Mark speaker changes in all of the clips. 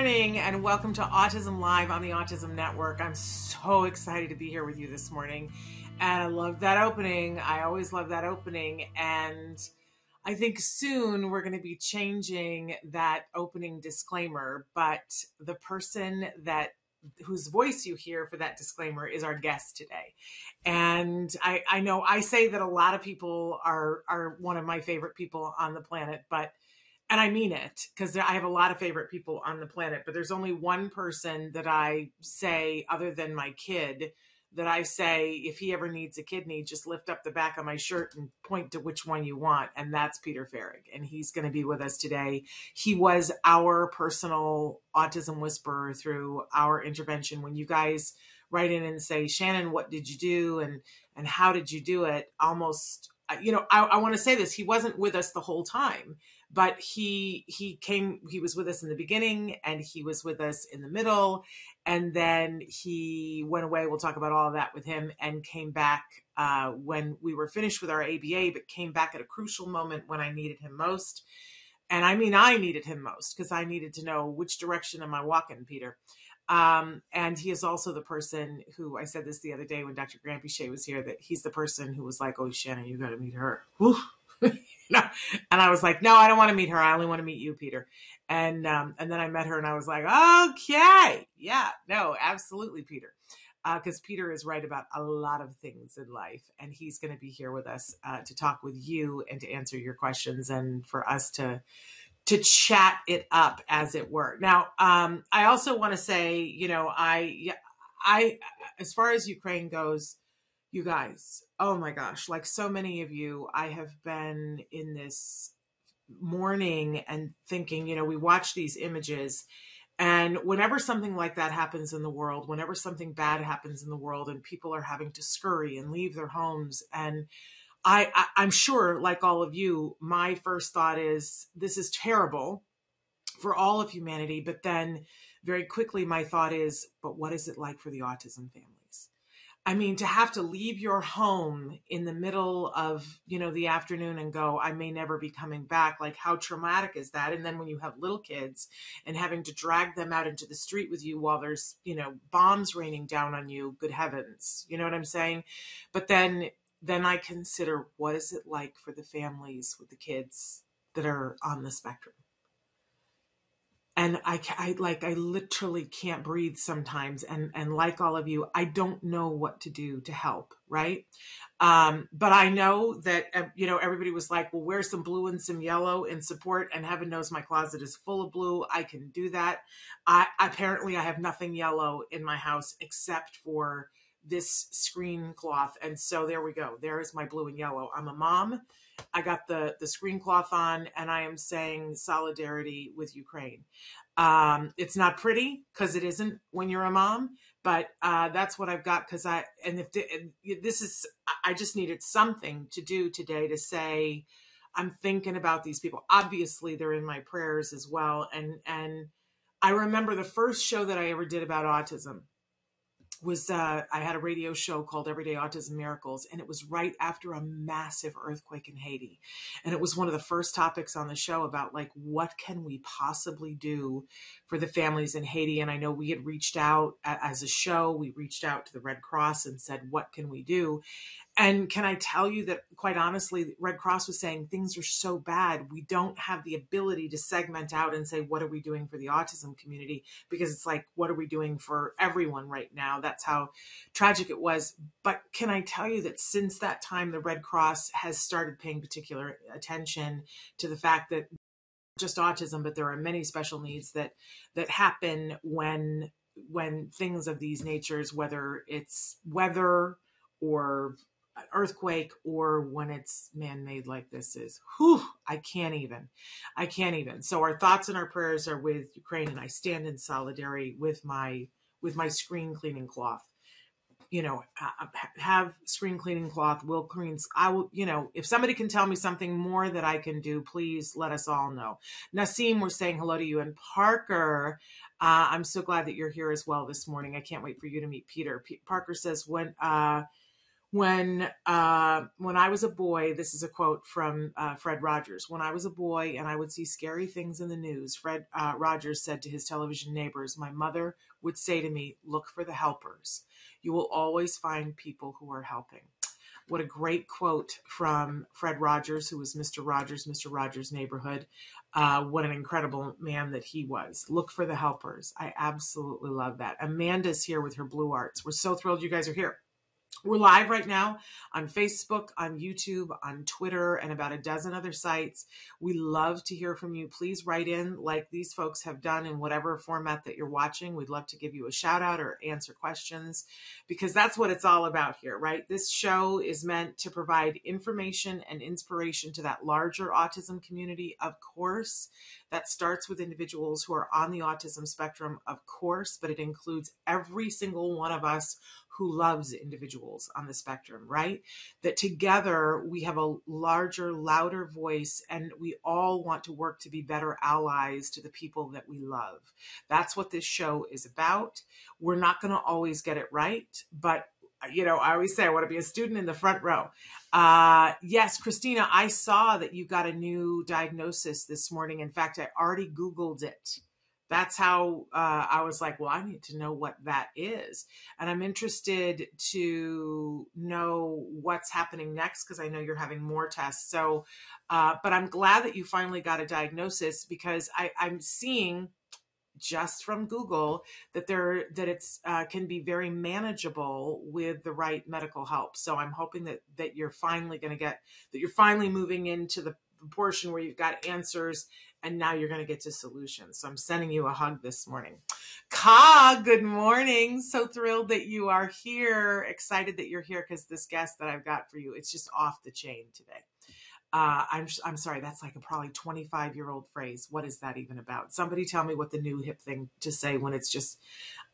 Speaker 1: Morning and welcome to Autism Live on the Autism Network. I'm so excited to be here with you this morning. And I love that opening. I always love that opening. And I think soon we're going to be changing that opening disclaimer. But the person that whose voice you hear for that disclaimer is our guest today. And I, I know I say that a lot of people are are one of my favorite people on the planet, but and I mean it because I have a lot of favorite people on the planet, but there's only one person that I say, other than my kid, that I say, if he ever needs a kidney, just lift up the back of my shirt and point to which one you want. And that's Peter Farrig. And he's going to be with us today. He was our personal autism whisperer through our intervention. When you guys write in and say, Shannon, what did you do? And, and how did you do it? Almost, uh, you know, I, I want to say this. He wasn't with us the whole time but he he came he was with us in the beginning and he was with us in the middle and then he went away we'll talk about all of that with him and came back uh, when we were finished with our aba but came back at a crucial moment when i needed him most and i mean i needed him most because i needed to know which direction am i walking peter um, and he is also the person who I said this the other day when Dr. Granpeesheh was here that he's the person who was like, "Oh, Shannon, you got to meet her." And I was like, no, I don't want to meet her. I only want to meet you, Peter. And um, and then I met her and I was like, okay, yeah, no, absolutely, Peter. Because uh, Peter is right about a lot of things in life. And he's going to be here with us uh, to talk with you and to answer your questions and for us to to chat it up as it were. Now, um, I also want to say, you know, I, I, as far as Ukraine goes, you guys, oh my gosh, like so many of you, I have been in this mourning and thinking, you know, we watch these images. And whenever something like that happens in the world, whenever something bad happens in the world and people are having to scurry and leave their homes, and I, I I'm sure, like all of you, my first thought is this is terrible for all of humanity. But then very quickly, my thought is, but what is it like for the autism family? I mean, to have to leave your home in the middle of, you know, the afternoon and go, I may never be coming back. Like, how traumatic is that? And then when you have little kids and having to drag them out into the street with you while there's, you know, bombs raining down on you, good heavens. You know what I'm saying? But then, then I consider what is it like for the families with the kids that are on the spectrum? And I, I like I literally can't breathe sometimes and and like all of you I don't know what to do to help right? Um, but I know that uh, you know everybody was like well wear some blue and some yellow in support and heaven knows my closet is full of blue. I can do that. I apparently I have nothing yellow in my house except for this screen cloth and so there we go. There is my blue and yellow. I'm a mom I got the the screen cloth on, and I am saying solidarity with Ukraine. Um, it's not pretty because it isn't when you're a mom, but uh, that's what I've got. Because I and if this is, I just needed something to do today to say I'm thinking about these people. Obviously, they're in my prayers as well, and and I remember the first show that I ever did about autism was uh, I had a radio show called Everyday Autism Miracles, and it was right after a massive earthquake in Haiti, and it was one of the first topics on the show about like what can we possibly do for the families in Haiti. And I know we had reached out as a show, we reached out to the Red Cross and said, what can we do? And can I tell you that, quite honestly, Red Cross was saying things are so bad. We don't have the ability to segment out and say, what are we doing for the autism community? Because it's like, what are we doing for everyone right now? That's how tragic it was. But can I tell you that since that time, the Red Cross has started paying particular attention to the fact that just autism, but there are many special needs that that happen when when things of these natures, whether it's weather or earthquake or when it's man-made like this is whew i can't even i can't even so our thoughts and our prayers are with ukraine and i stand in solidarity with my with my screen cleaning cloth you know, have screen cleaning cloth, will cleans. I will, you know, if somebody can tell me something more that I can do, please let us all know. Nasim, we're saying hello to you. And Parker, uh, I'm so glad that you're here as well this morning. I can't wait for you to meet Peter. P- Parker says, when, uh, when uh, when I was a boy, this is a quote from uh, Fred Rogers. When I was a boy and I would see scary things in the news, Fred uh, Rogers said to his television neighbors, "My mother would say to me, look for the helpers. You will always find people who are helping." What a great quote from Fred Rogers, who was Mr. Rogers, Mr. Rogers' neighborhood. Uh, what an incredible man that he was. Look for the helpers. I absolutely love that. Amanda's here with her Blue Arts. We're so thrilled you guys are here. We're live right now on Facebook, on YouTube, on Twitter, and about a dozen other sites. We love to hear from you. Please write in like these folks have done in whatever format that you're watching. We'd love to give you a shout out or answer questions because that's what it's all about here, right? This show is meant to provide information and inspiration to that larger autism community, of course. That starts with individuals who are on the autism spectrum, of course, but it includes every single one of us who loves individuals on the spectrum, right? That together we have a larger, louder voice and we all want to work to be better allies to the people that we love. That's what this show is about. We're not going to always get it right, but you know, I always say I want to be a student in the front row. Uh, yes, Christina, I saw that you got a new diagnosis this morning. In fact, I already Googled it that's how uh, I was like, well, I need to know what that is. And I'm interested to know what's happening next because I know you're having more tests. So, uh, but I'm glad that you finally got a diagnosis because I, I'm seeing just from Google that there that it's uh, can be very manageable with the right medical help. So I'm hoping that that you're finally going to get that you're finally moving into the portion where you've got answers and now you're going to get to solutions. So I'm sending you a hug this morning. Ka, good morning. So thrilled that you are here. Excited that you're here because this guest that I've got for you, it's just off the chain today. Uh, I'm I'm sorry, that's like a probably 25 year old phrase. What is that even about? Somebody tell me what the new hip thing to say when it's just,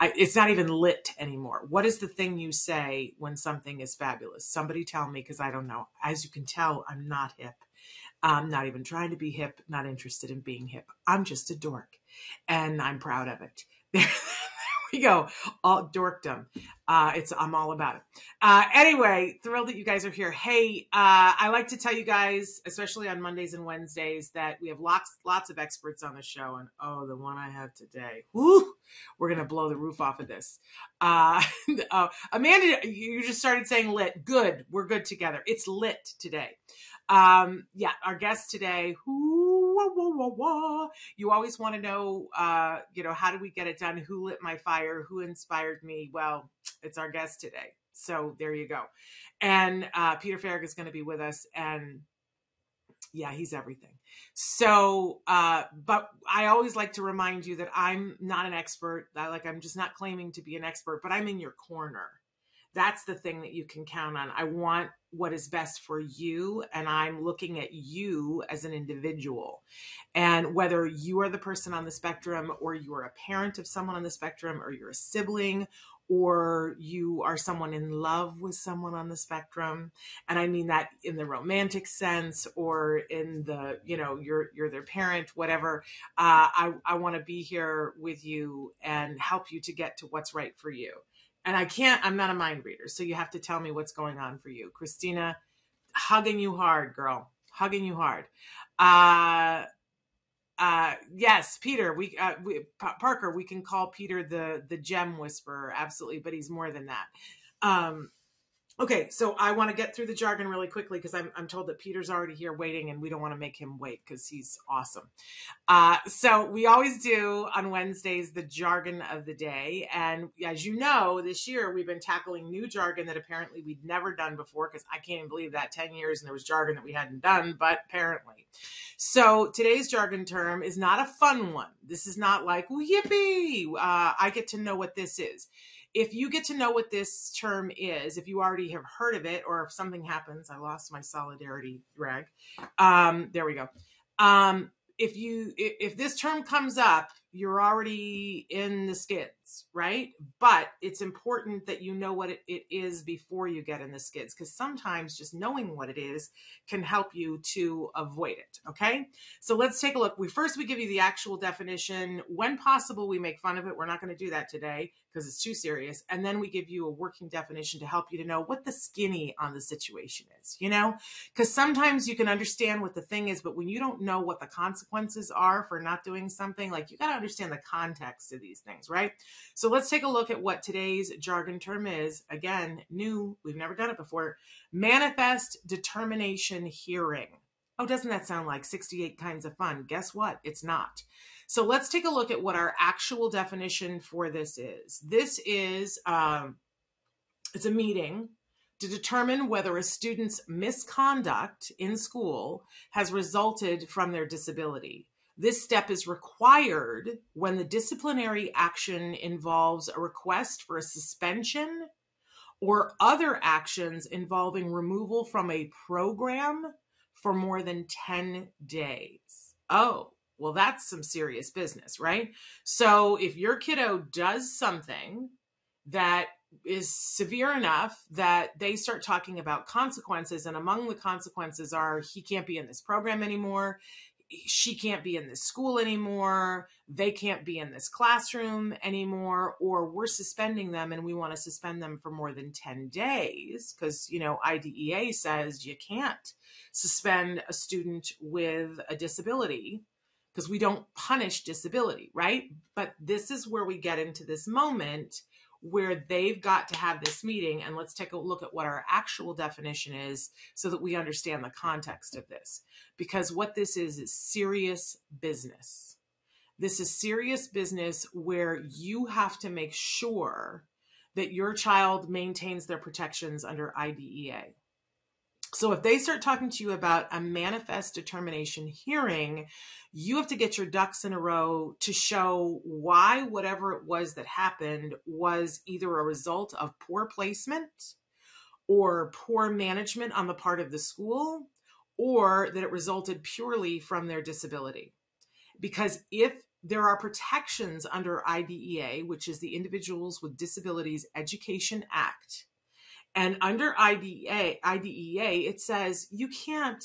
Speaker 1: I, it's not even lit anymore. What is the thing you say when something is fabulous? Somebody tell me because I don't know. As you can tell, I'm not hip. I'm not even trying to be hip, not interested in being hip. I'm just a dork and I'm proud of it. There, we go. All dorkdom. Uh, it's I'm all about it. Uh, anyway, thrilled that you guys are here. Hey, uh, I like to tell you guys, especially on Mondays and Wednesdays, that we have lots lots of experts on the show. And oh, the one I have today, whoo, we're gonna blow the roof off of this. Uh, uh, Amanda, you just started saying lit. Good, we're good together. It's lit today. Um, yeah, our guest today, whoo, wah, wah, wah, you always want to know, uh, you know, how do we get it done? Who lit my fire? Who inspired me? Well, it's our guest today. So there you go. And uh, Peter Farag is going to be with us. And yeah, he's everything. So, uh, but I always like to remind you that I'm not an expert. I, like, I'm just not claiming to be an expert, but I'm in your corner that's the thing that you can count on. I want what is best for you, and I'm looking at you as an individual. And whether you are the person on the spectrum, or you are a parent of someone on the spectrum, or you're a sibling, or you are someone in love with someone on the spectrum and i mean that in the romantic sense or in the you know you're you're their parent whatever uh, i i want to be here with you and help you to get to what's right for you and I can't, I'm not a mind reader. So you have to tell me what's going on for you. Christina, hugging you hard, girl. Hugging you hard. Uh, uh, yes, Peter, we, uh, we, Parker, we can call Peter the, the Jem whisperer. Absolutely. But he's more than that. Um, Okay, so I want to get through the jargon really quickly because I'm, I'm told that Peter's already here waiting and we don't want to make him wait because he's awesome. Uh, so we always do on Wednesdays the jargon of the day. And as you know, this year we've been tackling new jargon that apparently we'd never done before because I can't even believe that 10 years and there was jargon that we hadn't done, but apparently. So today's jargon term is not a fun one. This is not like, yippee, uh, I get to know what this is if you get to know what this term is, if you already have heard of it, or if something happens, I lost my solidarity rag. Um, there we go. Um, if you if this term comes up, you're already in the skids, right? But it's important that you know what it, it is before you get in the skids because sometimes just knowing what it is can help you to avoid it. Okay. So let's take a look. We first we give you the actual definition. When possible, we make fun of it. We're not going to do that today because it's too serious. And then we give you a working definition to help you to know what the skinny on the situation is, you know? Because sometimes you can understand what the thing is, but when you don't know what the consequences are for not doing something, like you got to understand the context of these things, right? So let's take a look at what today's jargon term is. Again, new, we've never done it before. Manifest determination hearing. Oh, doesn't that sound like 68 kinds of fun? Guess what? It's not. So let's take a look at what our actual definition for this is. This is um, it's a meeting to determine whether a student's misconduct in school has resulted from their disability. This step is required when the disciplinary action involves a request for a suspension or other actions involving removal from a program for more than 10 days. Oh, well, that's some serious business, right? So if your kiddo does something that is severe enough that they start talking about consequences, and among the consequences are he can't be in this program anymore, she can't be in this school anymore, they can't be in this classroom anymore, or we're suspending them and we want to suspend them for more than 10 days because, you know, IDEA says you can't suspend a student with a disability because we don't punish disability, right? But this is where we get into this moment where they've got to have this meeting and let's take a look at what our actual definition is so that we understand the context of this. Because what this is is serious business. This is serious business where you have to make sure that your child maintains their protections under IDEA so if they start talking to you about a manifest determination hearing, you have to get your ducks in a row to show why whatever it was that happened was either a result of poor placement or poor management on the part of the school or that it resulted purely from their disability. Because if there are protections under IDEA, which is the Individuals with Disabilities Education Act, and under IDEA, IDEA, it says you can't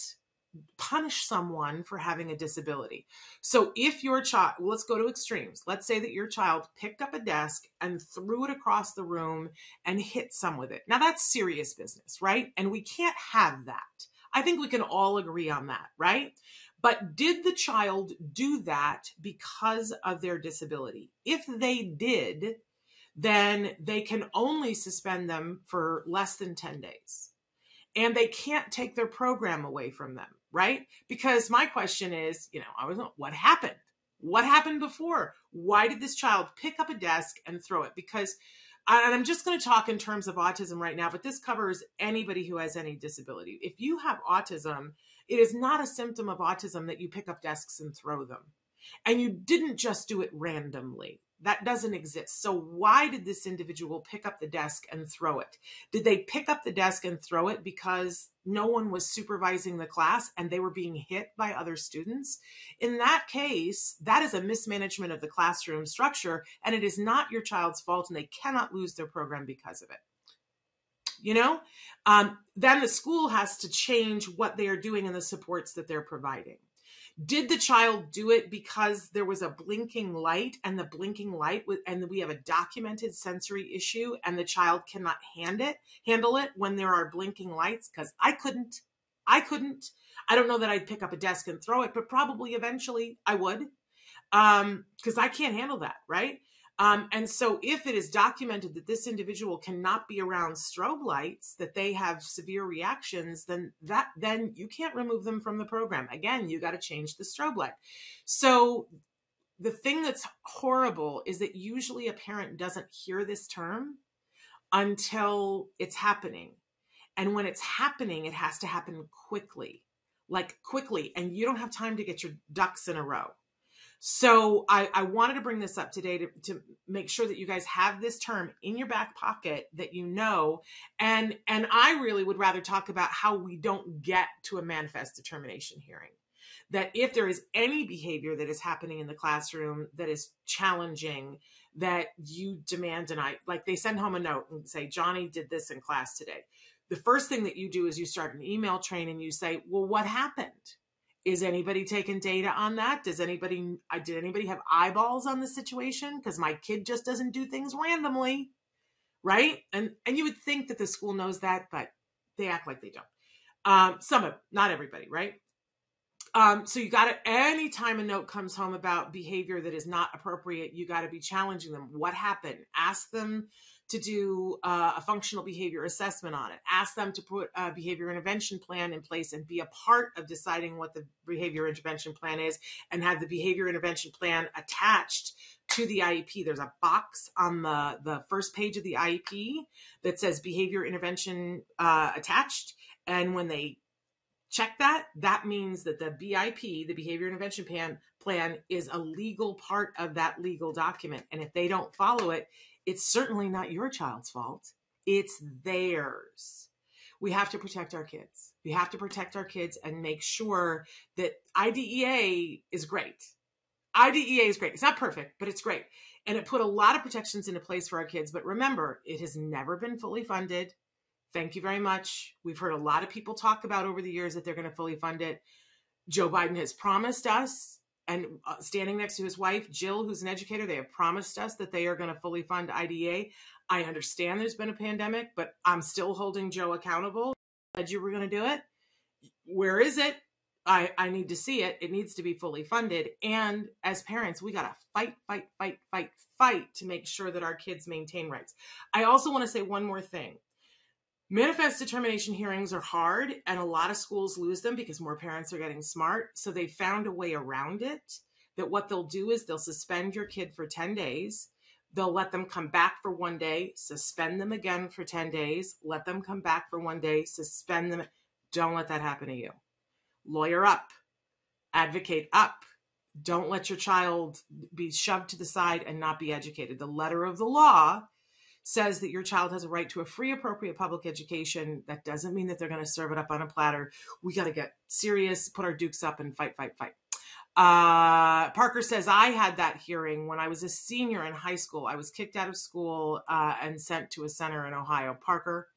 Speaker 1: punish someone for having a disability. So if your child, let's go to extremes. Let's say that your child picked up a desk and threw it across the room and hit some with it. Now that's serious business, right? And we can't have that. I think we can all agree on that, right? But did the child do that because of their disability? If they did, then they can only suspend them for less than 10 days. And they can't take their program away from them, right? Because my question is, you know, I was what happened? What happened before? Why did this child pick up a desk and throw it? Because and I'm just going to talk in terms of autism right now, but this covers anybody who has any disability. If you have autism, it is not a symptom of autism that you pick up desks and throw them. And you didn't just do it randomly. That doesn't exist. So why did this individual pick up the desk and throw it? Did they pick up the desk and throw it because no one was supervising the class and they were being hit by other students? In that case, that is a mismanagement of the classroom structure and it is not your child's fault and they cannot lose their program because of it you know um, then the school has to change what they are doing and the supports that they're providing did the child do it because there was a blinking light and the blinking light was, and we have a documented sensory issue and the child cannot hand it, handle it when there are blinking lights? Because I couldn't. I couldn't. I don't know that I'd pick up a desk and throw it, but probably eventually I would. Um, because I can't handle that, right? Um, and so, if it is documented that this individual cannot be around strobe lights, that they have severe reactions, then that then you can't remove them from the program. Again, you got to change the strobe light. So, the thing that's horrible is that usually a parent doesn't hear this term until it's happening, and when it's happening, it has to happen quickly, like quickly, and you don't have time to get your ducks in a row. So I, I wanted to bring this up today to, to make sure that you guys have this term in your back pocket that you know. And and I really would rather talk about how we don't get to a manifest determination hearing. that if there is any behavior that is happening in the classroom that is challenging, that you demand an I like they send home a note and say, Johnny did this in class today. The first thing that you do is you start an email train and you say, Well, what happened? Is anybody taking data on that? Does anybody uh, did anybody have eyeballs on the situation? Because my kid just doesn't do things randomly. Right? And and you would think that the school knows that, but they act like they don't. Um, some of not everybody, right? Um, so you got to, anytime a note comes home about behavior that is not appropriate, you got to be challenging them. What happened? Ask them to do uh, a functional behavior assessment on it. Ask them to put a behavior intervention plan in place and be a part of deciding what the behavior intervention plan is and have the behavior intervention plan attached to the IEP. There's a box on the, the first page of the IEP that says behavior intervention uh, attached. And when they check that, that means that the BIP, the behavior intervention plan, plan is a legal part of that legal document. And if they don't follow it, it's certainly not your child's fault. It's theirs. We have to protect our kids. We have to protect our kids and make sure that IDEA is great. IDEA is great. It's not perfect, but it's great. And it put a lot of protections into place for our kids. But remember, it has never been fully funded. Thank you very much. We've heard a lot of people talk about over the years that they're going to fully fund it. Joe Biden has promised us, and uh, standing next to his wife, Jill, who's an educator, they have promised us that they are going to fully fund IDEA. I understand there's been a pandemic, but I'm still holding Joe accountable. Said you were going to do it. Where is it? I, I need to see it. It needs to be fully funded. And as parents, we got to fight, fight, fight, fight, fight to make sure that our kids maintain rights. I also want to say one more thing. Manifest determination hearings are hard, and a lot of schools lose them because more parents are getting smart. So they found a way around it that what they'll do is they'll suspend your kid for 10 days. They'll let them come back for one day, suspend them again for 10 days, let them come back for one day, suspend them. Don't let that happen to you. Lawyer up, advocate up. Don't let your child be shoved to the side and not be educated. The letter of the law says that your child has a right to a free, appropriate public education. That doesn't mean that they're going to serve it up on a platter. We got to get serious, put our dukes up, and fight, fight, fight. Uh, Parker says, I had that hearing when I was a senior in high school. I was kicked out of school uh, and sent to a center in Ohio. Parker,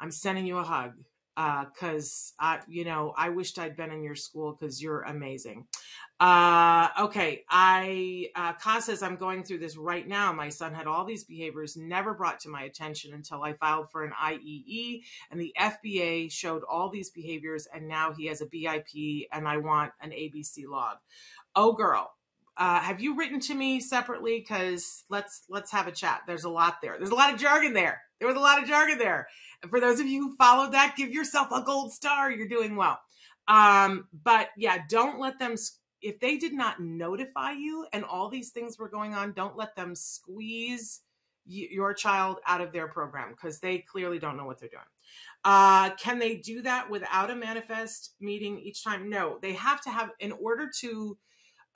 Speaker 1: I'm sending you a hug because uh, you know I wished I'd been in your school because you're amazing. Uh, okay, I uh, Ka says I'm going through this right now. My son had all these behaviors never brought to my attention until I filed for an IEE, and the FBA showed all these behaviors, and now he has a BIP, and I want an ABC log. Oh, girl, uh, have you written to me separately? Because let's let's have a chat. There's a lot there. There's a lot of jargon there. There was a lot of jargon there. And for those of you who followed that, give yourself a gold star. You're doing well. Um, but yeah, don't let them if they did not notify you and all these things were going on, don't let them squeeze your child out of their program because they clearly don't know what they're doing. Uh, can they do that without a manifest meeting each time? No, they have to have, in order to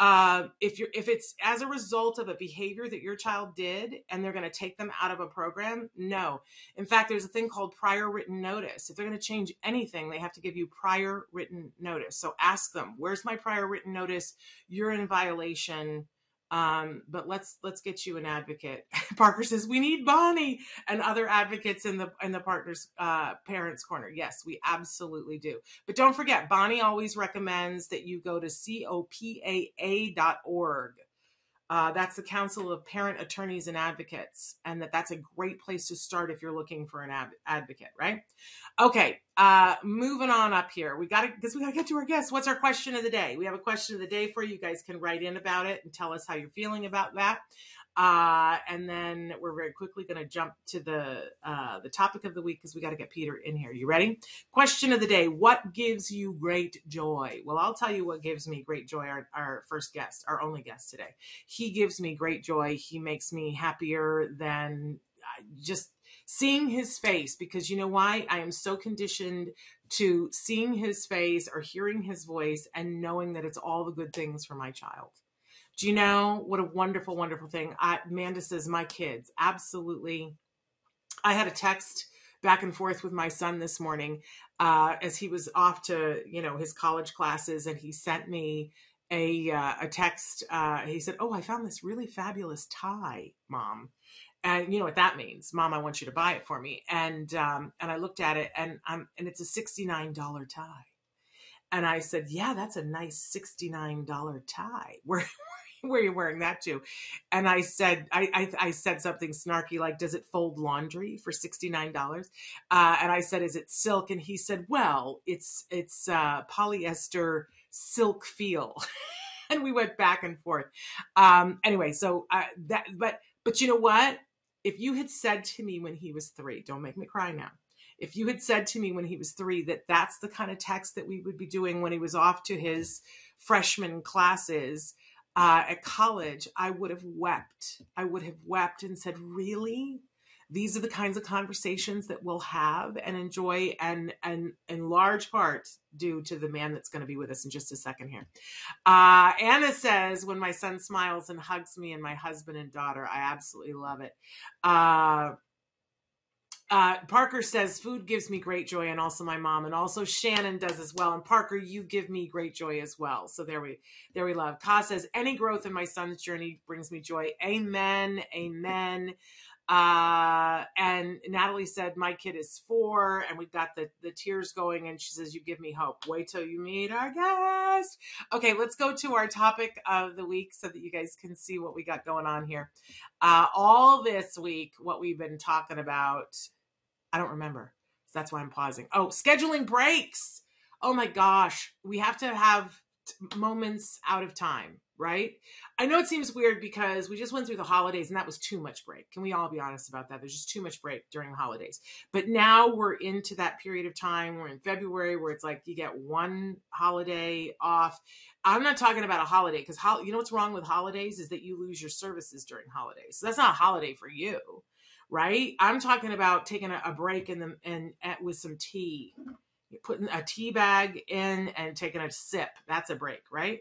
Speaker 1: uh, if you're if it's as a result of a behavior that your child did and they're going to take them out of a program no. In fact there's a thing called prior written notice. If they're going to change anything they have to give you prior written notice. So ask them where's my prior written notice? You're in violation um, but let's let's get you an advocate. Parker says we need Bonnie and other advocates in the in the partners uh, parents corner. Yes, we absolutely do. But don't forget, Bonnie always recommends that you go to copaa.org uh, that's the Council of Parent Attorneys and Advocates, and that that's a great place to start if you're looking for an ad- advocate, right? Okay, uh, moving on up here. We got to because we got to get to our guests. What's our question of the day? We have a question of the day for you. you guys can write in about it and tell us how you're feeling about that. Uh, and then we're very quickly going to jump to the uh, the topic of the week because we got to get Peter in here. You ready? Question of the day: What gives you great joy? Well, I'll tell you what gives me great joy. Our, our first guest, our only guest today, he gives me great joy. He makes me happier than uh, just seeing his face because you know why? I am so conditioned to seeing his face or hearing his voice and knowing that it's all the good things for my child. Do you know what a wonderful, wonderful thing? I, Amanda says, my kids, absolutely. I had a text back and forth with my son this morning uh, as he was off to you know his college classes, and he sent me a uh, a text. Uh, he said, "Oh, I found this really fabulous tie, mom." And you know what that means, Mom. I want you to buy it for me. And um, and I looked at it, and um, and it's a sixty nine dollar tie. And I said, "Yeah, that's a nice sixty nine dollar tie. Where where are you wearing that to?" And I said, I, I, I said something snarky like, "Does it fold laundry for sixty nine dollars?" Uh, and I said, "Is it silk?" And he said, "Well, it's it's uh, polyester silk feel." and we went back and forth. Um, anyway, so uh, that, but but you know what? if you had said to me when he was three, don't make me cry now. If you had said to me when he was three that that's the kind of text that we would be doing when he was off to his freshman classes uh, at college, I would have wept. I would have wept and said, Really? these are the kinds of conversations that we'll have and enjoy and and in large part due to the man that's going to be with us in just a second here uh, anna says when my son smiles and hugs me and my husband and daughter i absolutely love it uh, uh, Parker says food gives me great joy, and also my mom, and also Shannon does as well. And Parker, you give me great joy as well. So there we, there we love. Ka says any growth in my son's journey brings me joy. Amen, amen. Uh, and Natalie said, My kid is four, and we've got the, the tears going. And she says, You give me hope. Wait till you meet our guest. Okay, let's go to our topic of the week so that you guys can see what we got going on here. Uh, all this week, what we've been talking about, I don't remember. So that's why I'm pausing. Oh, scheduling breaks. Oh my gosh, we have to have moments out of time right? I know it seems weird because we just went through the holidays and that was too much break. Can we all be honest about that? There's just too much break during the holidays. But now we're into that period of time. We're in February where it's like you get one holiday off. I'm not talking about a holiday because ho- you know what's wrong with holidays is that you lose your services during holidays. So that's not a holiday for you, right? I'm talking about taking a, a break in the and, and with some tea putting a tea bag in and taking a sip. That's a break, right?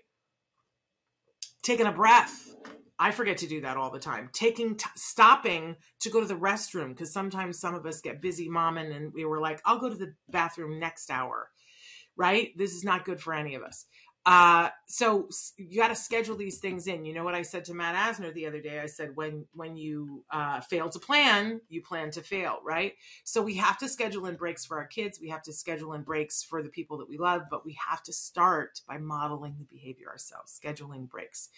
Speaker 1: taking a breath. I forget to do that all the time. Taking, t- stopping to go to the restroom because sometimes some of us get busy momming and we were like, I'll go to the bathroom next hour, right? This is not good for any of us. Uh, so you got to schedule these things in. You know what I said to Matt Asner the other day? I said when when you uh, fail to plan, you plan to fail, right? So we have to schedule in breaks for our kids. We have to schedule in breaks for the people that we love, but we have to start by modeling the behavior ourselves. Scheduling breaks.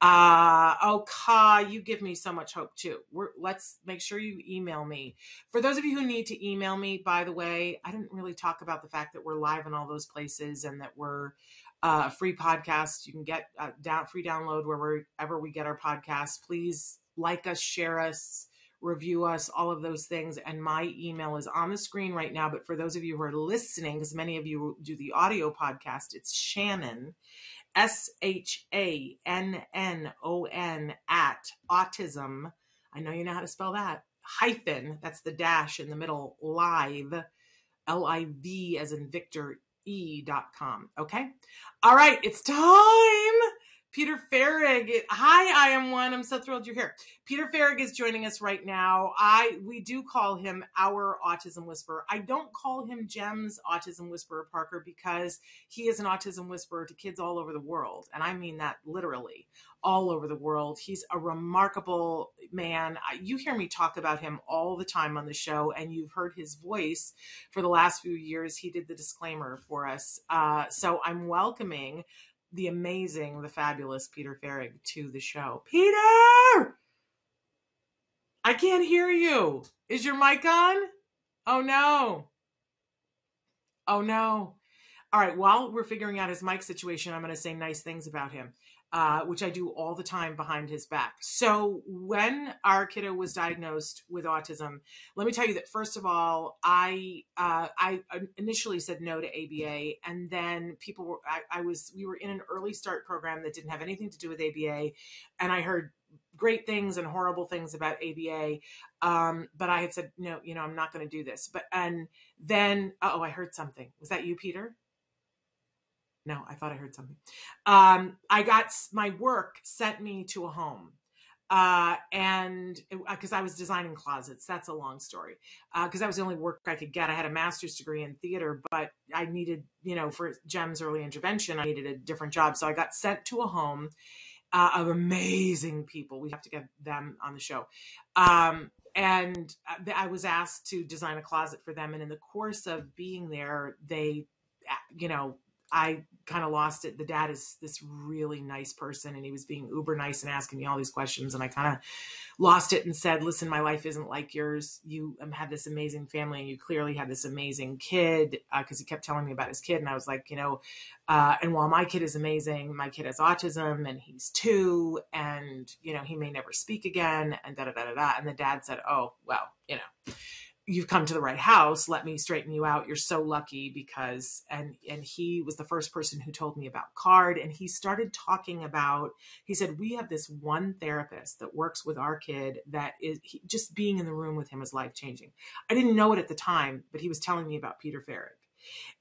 Speaker 1: Uh, oh, Ka, you give me so much hope too. We're, let's make sure you email me. For those of you who need to email me, by the way, I didn't really talk about the fact that we're live in all those places and that we're uh, free podcast. You can get a uh, down, free download wherever we get our podcasts. Please like us, share us, review us, all of those things. And my email is on the screen right now. But for those of you who are listening, because many of you do the audio podcast, it's Shannon, S H A N N O N at autism. I know you know how to spell that. Hyphen, that's the dash in the middle, live, L I V as in Victor, e.com. Okay. All right. It's time. Peter Farrig. Hi, I am one. I'm so thrilled you're here. Peter Farrig is joining us right now. I we do call him our autism whisperer. I don't call him Jem's autism whisperer Parker because he is an autism whisperer to kids all over the world, and I mean that literally all over the world. He's a remarkable man. You hear me talk about him all the time on the show, and you've heard his voice for the last few years. He did the disclaimer for us. Uh, so I'm welcoming the amazing, the fabulous Peter Farrig to the show. Peter! I can't hear you. Is your mic on? Oh no. Oh no. All right, while we're figuring out his mic situation, I'm going to say nice things about him uh, which I do all the time behind his back. So when our kiddo was diagnosed with autism, let me tell you that first of all, I uh, I initially said no to ABA, and then people were I, I was we were in an early start program that didn't have anything to do with ABA, and I heard great things and horrible things about ABA. Um, but I had said, no, you know, I'm not going to do this. But, and then, oh, I heard something. Was that you, Peter? No, I thought I heard something. Um, I got my work sent me to a home. uh, and because I was designing closets, that's a long story. Because uh, that was the only work I could get. I had a master's degree in theater, but I needed, you know, for Jem's early intervention, I needed a different job. So I got sent to a home uh, of amazing people. We have to get them on the show. Um, and uh, I was asked to design a closet for them. And in the course of being there, they, uh, you know, I kind of lost it. The dad is this really nice person and he was being uber nice and asking me all these questions. And I kind of lost it and said, listen, my life isn't like yours. You um, have this amazing family and you clearly have this amazing kid. Uh, Cause he kept telling me about his kid. And I was like, you know, uh, and while my kid is amazing, my kid has autism and he's two and, you know, he may never speak again and da da da da da. And the dad said, oh, well, you know, you've come to the right house let me straighten you out you're so lucky because and and he was the first person who told me about CARD and he started talking about he said we have this one therapist that works with our kid that is he, just being in the room with him is life changing i didn't know it at the time but he was telling me about peter Farrig.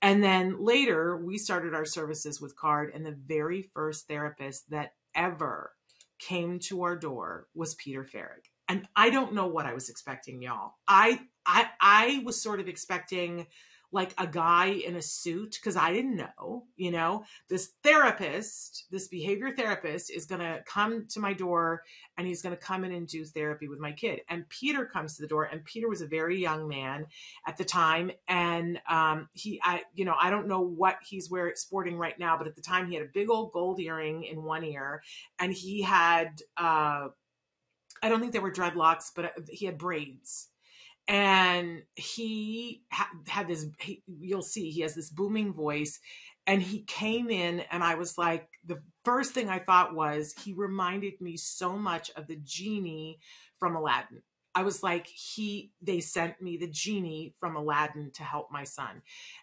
Speaker 1: and then later we started our services with CARD and the very first therapist that ever came to our door was peter Farrig and I don't know what I was expecting, y'all. I I I was sort of expecting like a guy in a suit because I didn't know, you know, this therapist, this behavior therapist is going to come to my door and he's going to come in and do therapy with my kid. And Peter comes to the door and Peter was a very young man at the time. And um, he, I, you know, I don't know what he's wearing, sporting right now, but at the time he had a big old gold earring in one ear and he had, uh, I don't think they were dreadlocks, but uh, he had braids. And he ha- had this, he, you'll see, he has this booming voice. And he came in, and I was like, the first thing I thought was, he reminded me so much of the genie from Aladdin. I was like, he, they sent me the genie from Aladdin to help my son.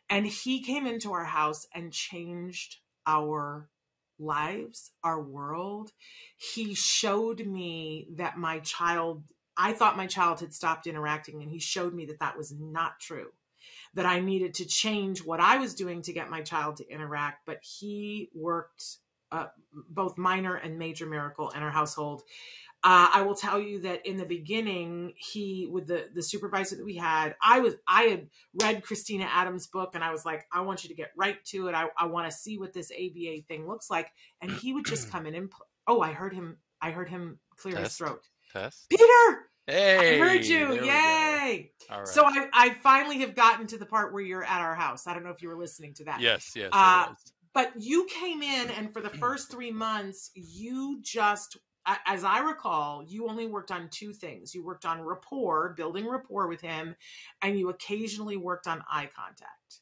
Speaker 1: And he came into our house and changed our lives, our world, he showed me that my child, I thought my child had stopped interacting, and he showed me that that was not true. That I needed to change what I was doing to get my child to interact, but he worked uh, both minor and major miracle in our household. Uh, I will tell you that in the beginning, he with the the supervisor that we had, I was I had read Christina Adams' book, and I was like, I want you to get right to it. I, I want to see what this ABA thing looks like, and he would just come in and oh, I heard him. I heard him clear
Speaker 2: Test.
Speaker 1: his throat.
Speaker 2: Test.
Speaker 1: Peter,
Speaker 2: Hey,
Speaker 1: I heard you.
Speaker 2: there we go.
Speaker 1: Yay!
Speaker 2: Right.
Speaker 1: So I I finally have gotten to the part where you're at our house. I don't know if you were listening to that.
Speaker 2: yes, yes.
Speaker 1: Uh, but you came in and for the first three months you just as i recall you only worked on two things you worked on rapport building rapport with him and you occasionally worked on eye contact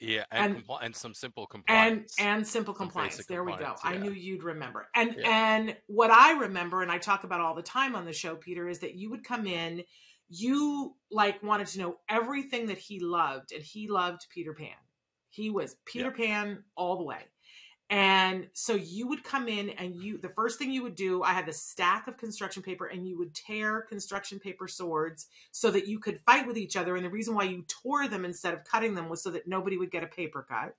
Speaker 2: yeah, and
Speaker 1: and-
Speaker 2: compli- and some simple compliance.
Speaker 1: and and
Speaker 2: simple
Speaker 1: compliance. there we go.
Speaker 2: compliance,
Speaker 1: i knew you'd remember. And
Speaker 2: Yeah.
Speaker 1: and what i remember and i talk about all the time on the show peter is that you would come in you like wanted to know everything that he loved and he loved peter pan. He was peter pan all the way and so you would come in and you the first thing you would do i had this stack of construction paper and you would tear construction paper swords so that you could fight with each other. And the reason why you tore them instead of cutting them was so that nobody would get a paper cut.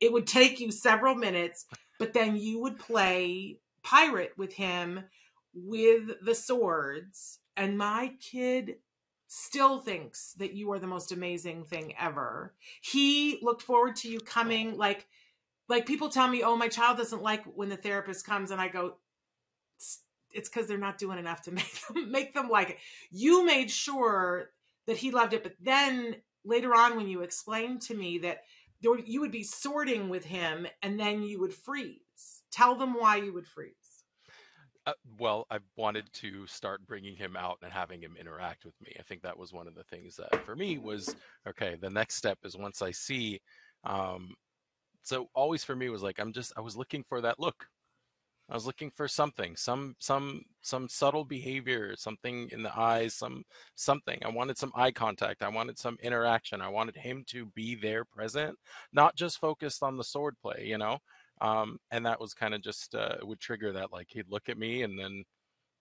Speaker 1: It would take you several minutes but then you would play pirate with him with the swords. And my kid still thinks that you are the most amazing thing ever. He looked forward to you coming like like people tell me oh my child doesn't like when the therapist comes and i go "It's- because they're not doing enough to make them make them like it you made sure that he loved it but then later on when you explained to me that there you would be sorting with him and then you would freeze tell them why you would freeze
Speaker 2: Uh, well, I wanted to start bringing him out and having him interact with me. I think that was one of the things that for me was okay. The next step is once I see. Um, so always for me was like I'm just I was looking for that look. I was looking for something, some some some subtle behavior, something in the eyes, some something. I wanted some eye contact. I wanted some interaction. I wanted him to be there present, not just focused on the sword play, you know. Um, and that was kind of just uh, it would trigger that like he'd look at me and then,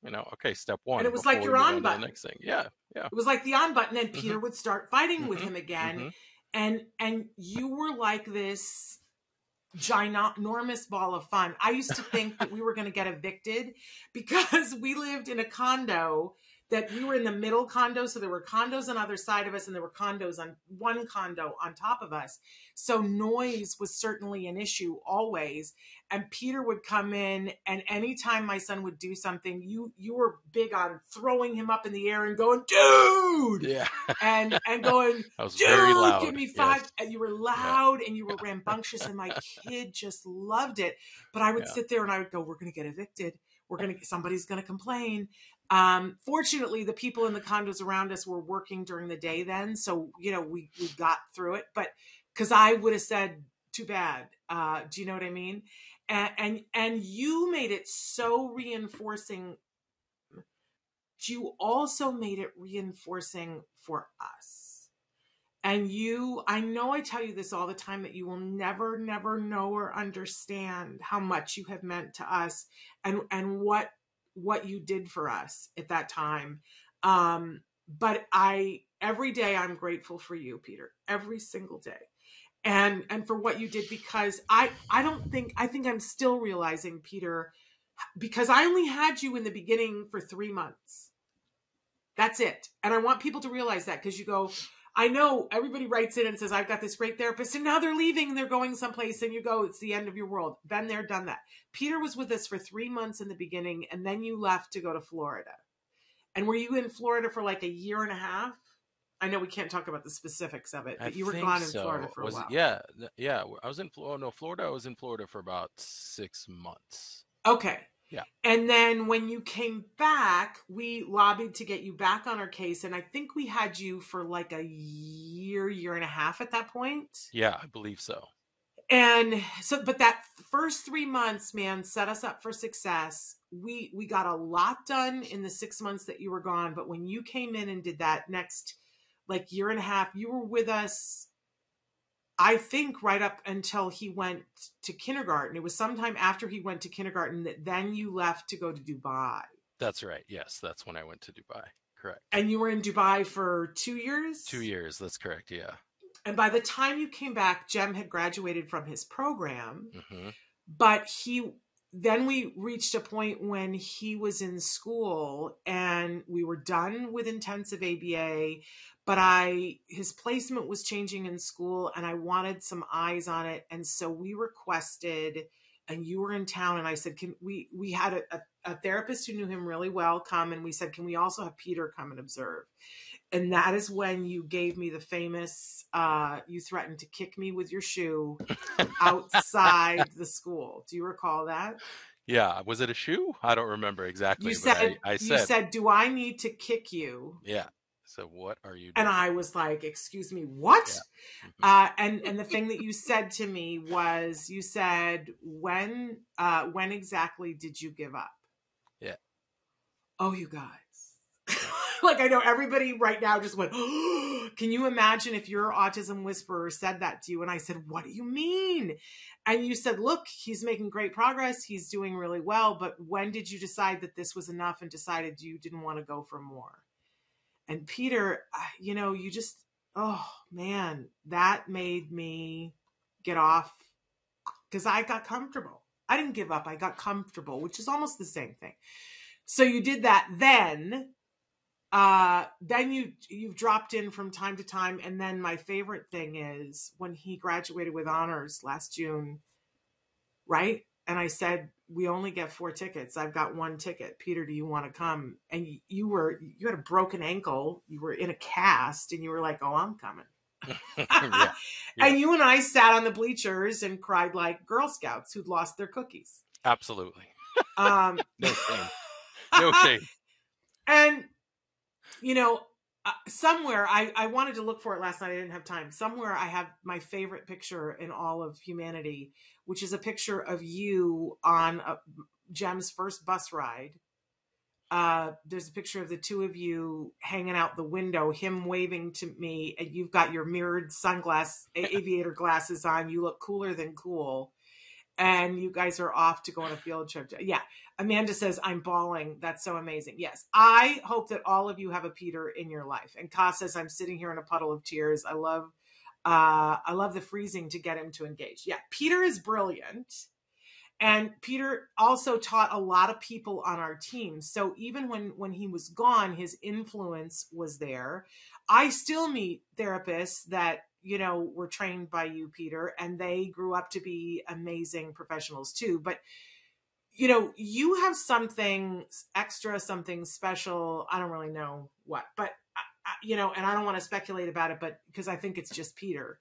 Speaker 2: you know, okay, step one.
Speaker 1: And it was like your on button.
Speaker 2: The next thing, yeah, yeah.
Speaker 1: it was like the on button and peter would start fighting with
Speaker 2: Mhm.
Speaker 1: him again
Speaker 2: Mhm.
Speaker 1: and and you were like this ginormous ball of fun. I used to think that we were going to get evicted because we lived in a condo that we were in the middle condo. So there were condos on either side of us and there were condos on one condo on top of us. So noise was certainly an issue always. And Peter would come in and anytime my son would do something, you you were big on throwing him up in the air and going, dude.
Speaker 2: Yeah.
Speaker 1: And and going, dude,
Speaker 2: very loud.
Speaker 1: give me five.
Speaker 2: yes.
Speaker 1: And you were loud and you were rambunctious, and my kid just loved it. But I would
Speaker 2: Yeah.
Speaker 1: sit there and I would go, We're gonna get evicted. We're gonna somebody's gonna complain. Um, fortunately, the people in the condos around us were working during the day then, so you know we we got through it. But because I would have said, "Too bad." Uh, do you know what I mean? And and you made it so reinforcing. You also made it reinforcing for us. And you, I know I tell you this all the time that you will never, never know or understand how much you have meant to us and and what what you did for us at that time. Um, but I every day I'm grateful for you, Peter. Every single day. And and for what you did because I I don't think I think I'm still realizing, Peter, because I only had you in the beginning for three months. That's it. And I want people to realize that because you go, I know everybody writes in and says, I've got this great therapist, and now they're leaving and they're going someplace, and you go, it's the end of your world. Been there, done that. Peter was with us for three months in the beginning, and then you left to go to Florida. And were you in Florida for like a year and a half? I know we can't talk about the specifics of it,
Speaker 2: I
Speaker 1: but you were gone in
Speaker 2: so.
Speaker 1: Florida for
Speaker 2: was
Speaker 1: a
Speaker 2: it-
Speaker 1: while.
Speaker 2: yeah, yeah. I was in Florida. Oh, no, Florida. I was in Florida for about six months.
Speaker 1: Okay.
Speaker 2: Yeah.
Speaker 1: And then when you came back, we lobbied to get you back on our case. And I think we had you for like a year, year and a half at that point.
Speaker 2: Yeah, I believe so.
Speaker 1: And so, but that first three months, man, set us up for success. We we got a lot done in the six months that you were gone. But when you came in and did that next like year and a half, you were with us I think right up until he went to kindergarten. It was sometime after he went to kindergarten that then you left to go to Dubai.
Speaker 2: That's right. Yes, that's when I went to Dubai. Correct.
Speaker 1: And you were in Dubai for two years?
Speaker 2: Two years. That's correct. Yeah.
Speaker 1: And by the time you came back, Jem had graduated from his program,
Speaker 2: hmm
Speaker 1: but he then we reached a point when he was in school and we were done with intensive ABA, but I his placement was changing in school and I wanted some eyes on it and so we requested and you were in town and I said can we we had a, a, a therapist who knew him really well come and we said can we also have Peter come and observe and that is when you gave me the famous uh you threatened to kick me with your shoe outside the school do you recall that
Speaker 2: Yeah. Was it a shoe? I don't remember exactly.
Speaker 1: you said
Speaker 2: I, I
Speaker 1: you
Speaker 2: said,
Speaker 1: said do i need to kick you
Speaker 2: yeah. So what are you doing?
Speaker 1: and i was like excuse me what?
Speaker 2: Mhm.
Speaker 1: uh and and the thing that you said to me was you said when uh when exactly did you give up?
Speaker 2: Yeah.
Speaker 1: oh you guys. Like i know everybody right now just went can you imagine if your autism whisperer said that to you? And i said what do you mean? And you said look he's making great progress. He's doing really well but when did you decide that this was enough and decided you didn't want to go for more and peter uh, you know you just oh man that made me get off because i got comfortable. I didn't give up. I got comfortable which is almost the same thing. So you did that then uh then you you've dropped in from time to time. And then my favorite thing is when he graduated with honors last june right? And i said we only get four tickets i've got one ticket peter do you want to come and you, were you had a broken ankle you were in a cast and you were like oh i'm coming
Speaker 2: yeah. Yeah.
Speaker 1: and you and i sat on the bleachers and cried like girl scouts who'd lost their cookies
Speaker 2: Absolutely.
Speaker 1: um
Speaker 2: No shame. No shame.
Speaker 1: and you know uh, somewhere I, I wanted to look for it last night i didn't have time. Somewhere i have my favorite picture in all of humanity which is a picture of you on a, jem's first bus ride. Uh, there's a picture of the two of you hanging out the window him waving to me and you've got your mirrored sunglass aviator glasses on you look cooler than cool and you guys are off to go on a field trip yeah Amanda says, I'm bawling. That's so amazing. Yes. I hope that all of you have a Peter in your life. And Ka says, I'm sitting here in a puddle of tears. I love, Uh, I love the freezing to get him to engage. Yeah, Peter is brilliant. And Peter also taught a lot of people on our team. So even when when he was gone, his influence was there. I still meet therapists that you know were trained by you, Peter, and they grew up to be amazing professionals too. But you know, you have something extra, something special. I don't really know what, but you know, and I don't want to speculate about it, but because I think it's just Peter.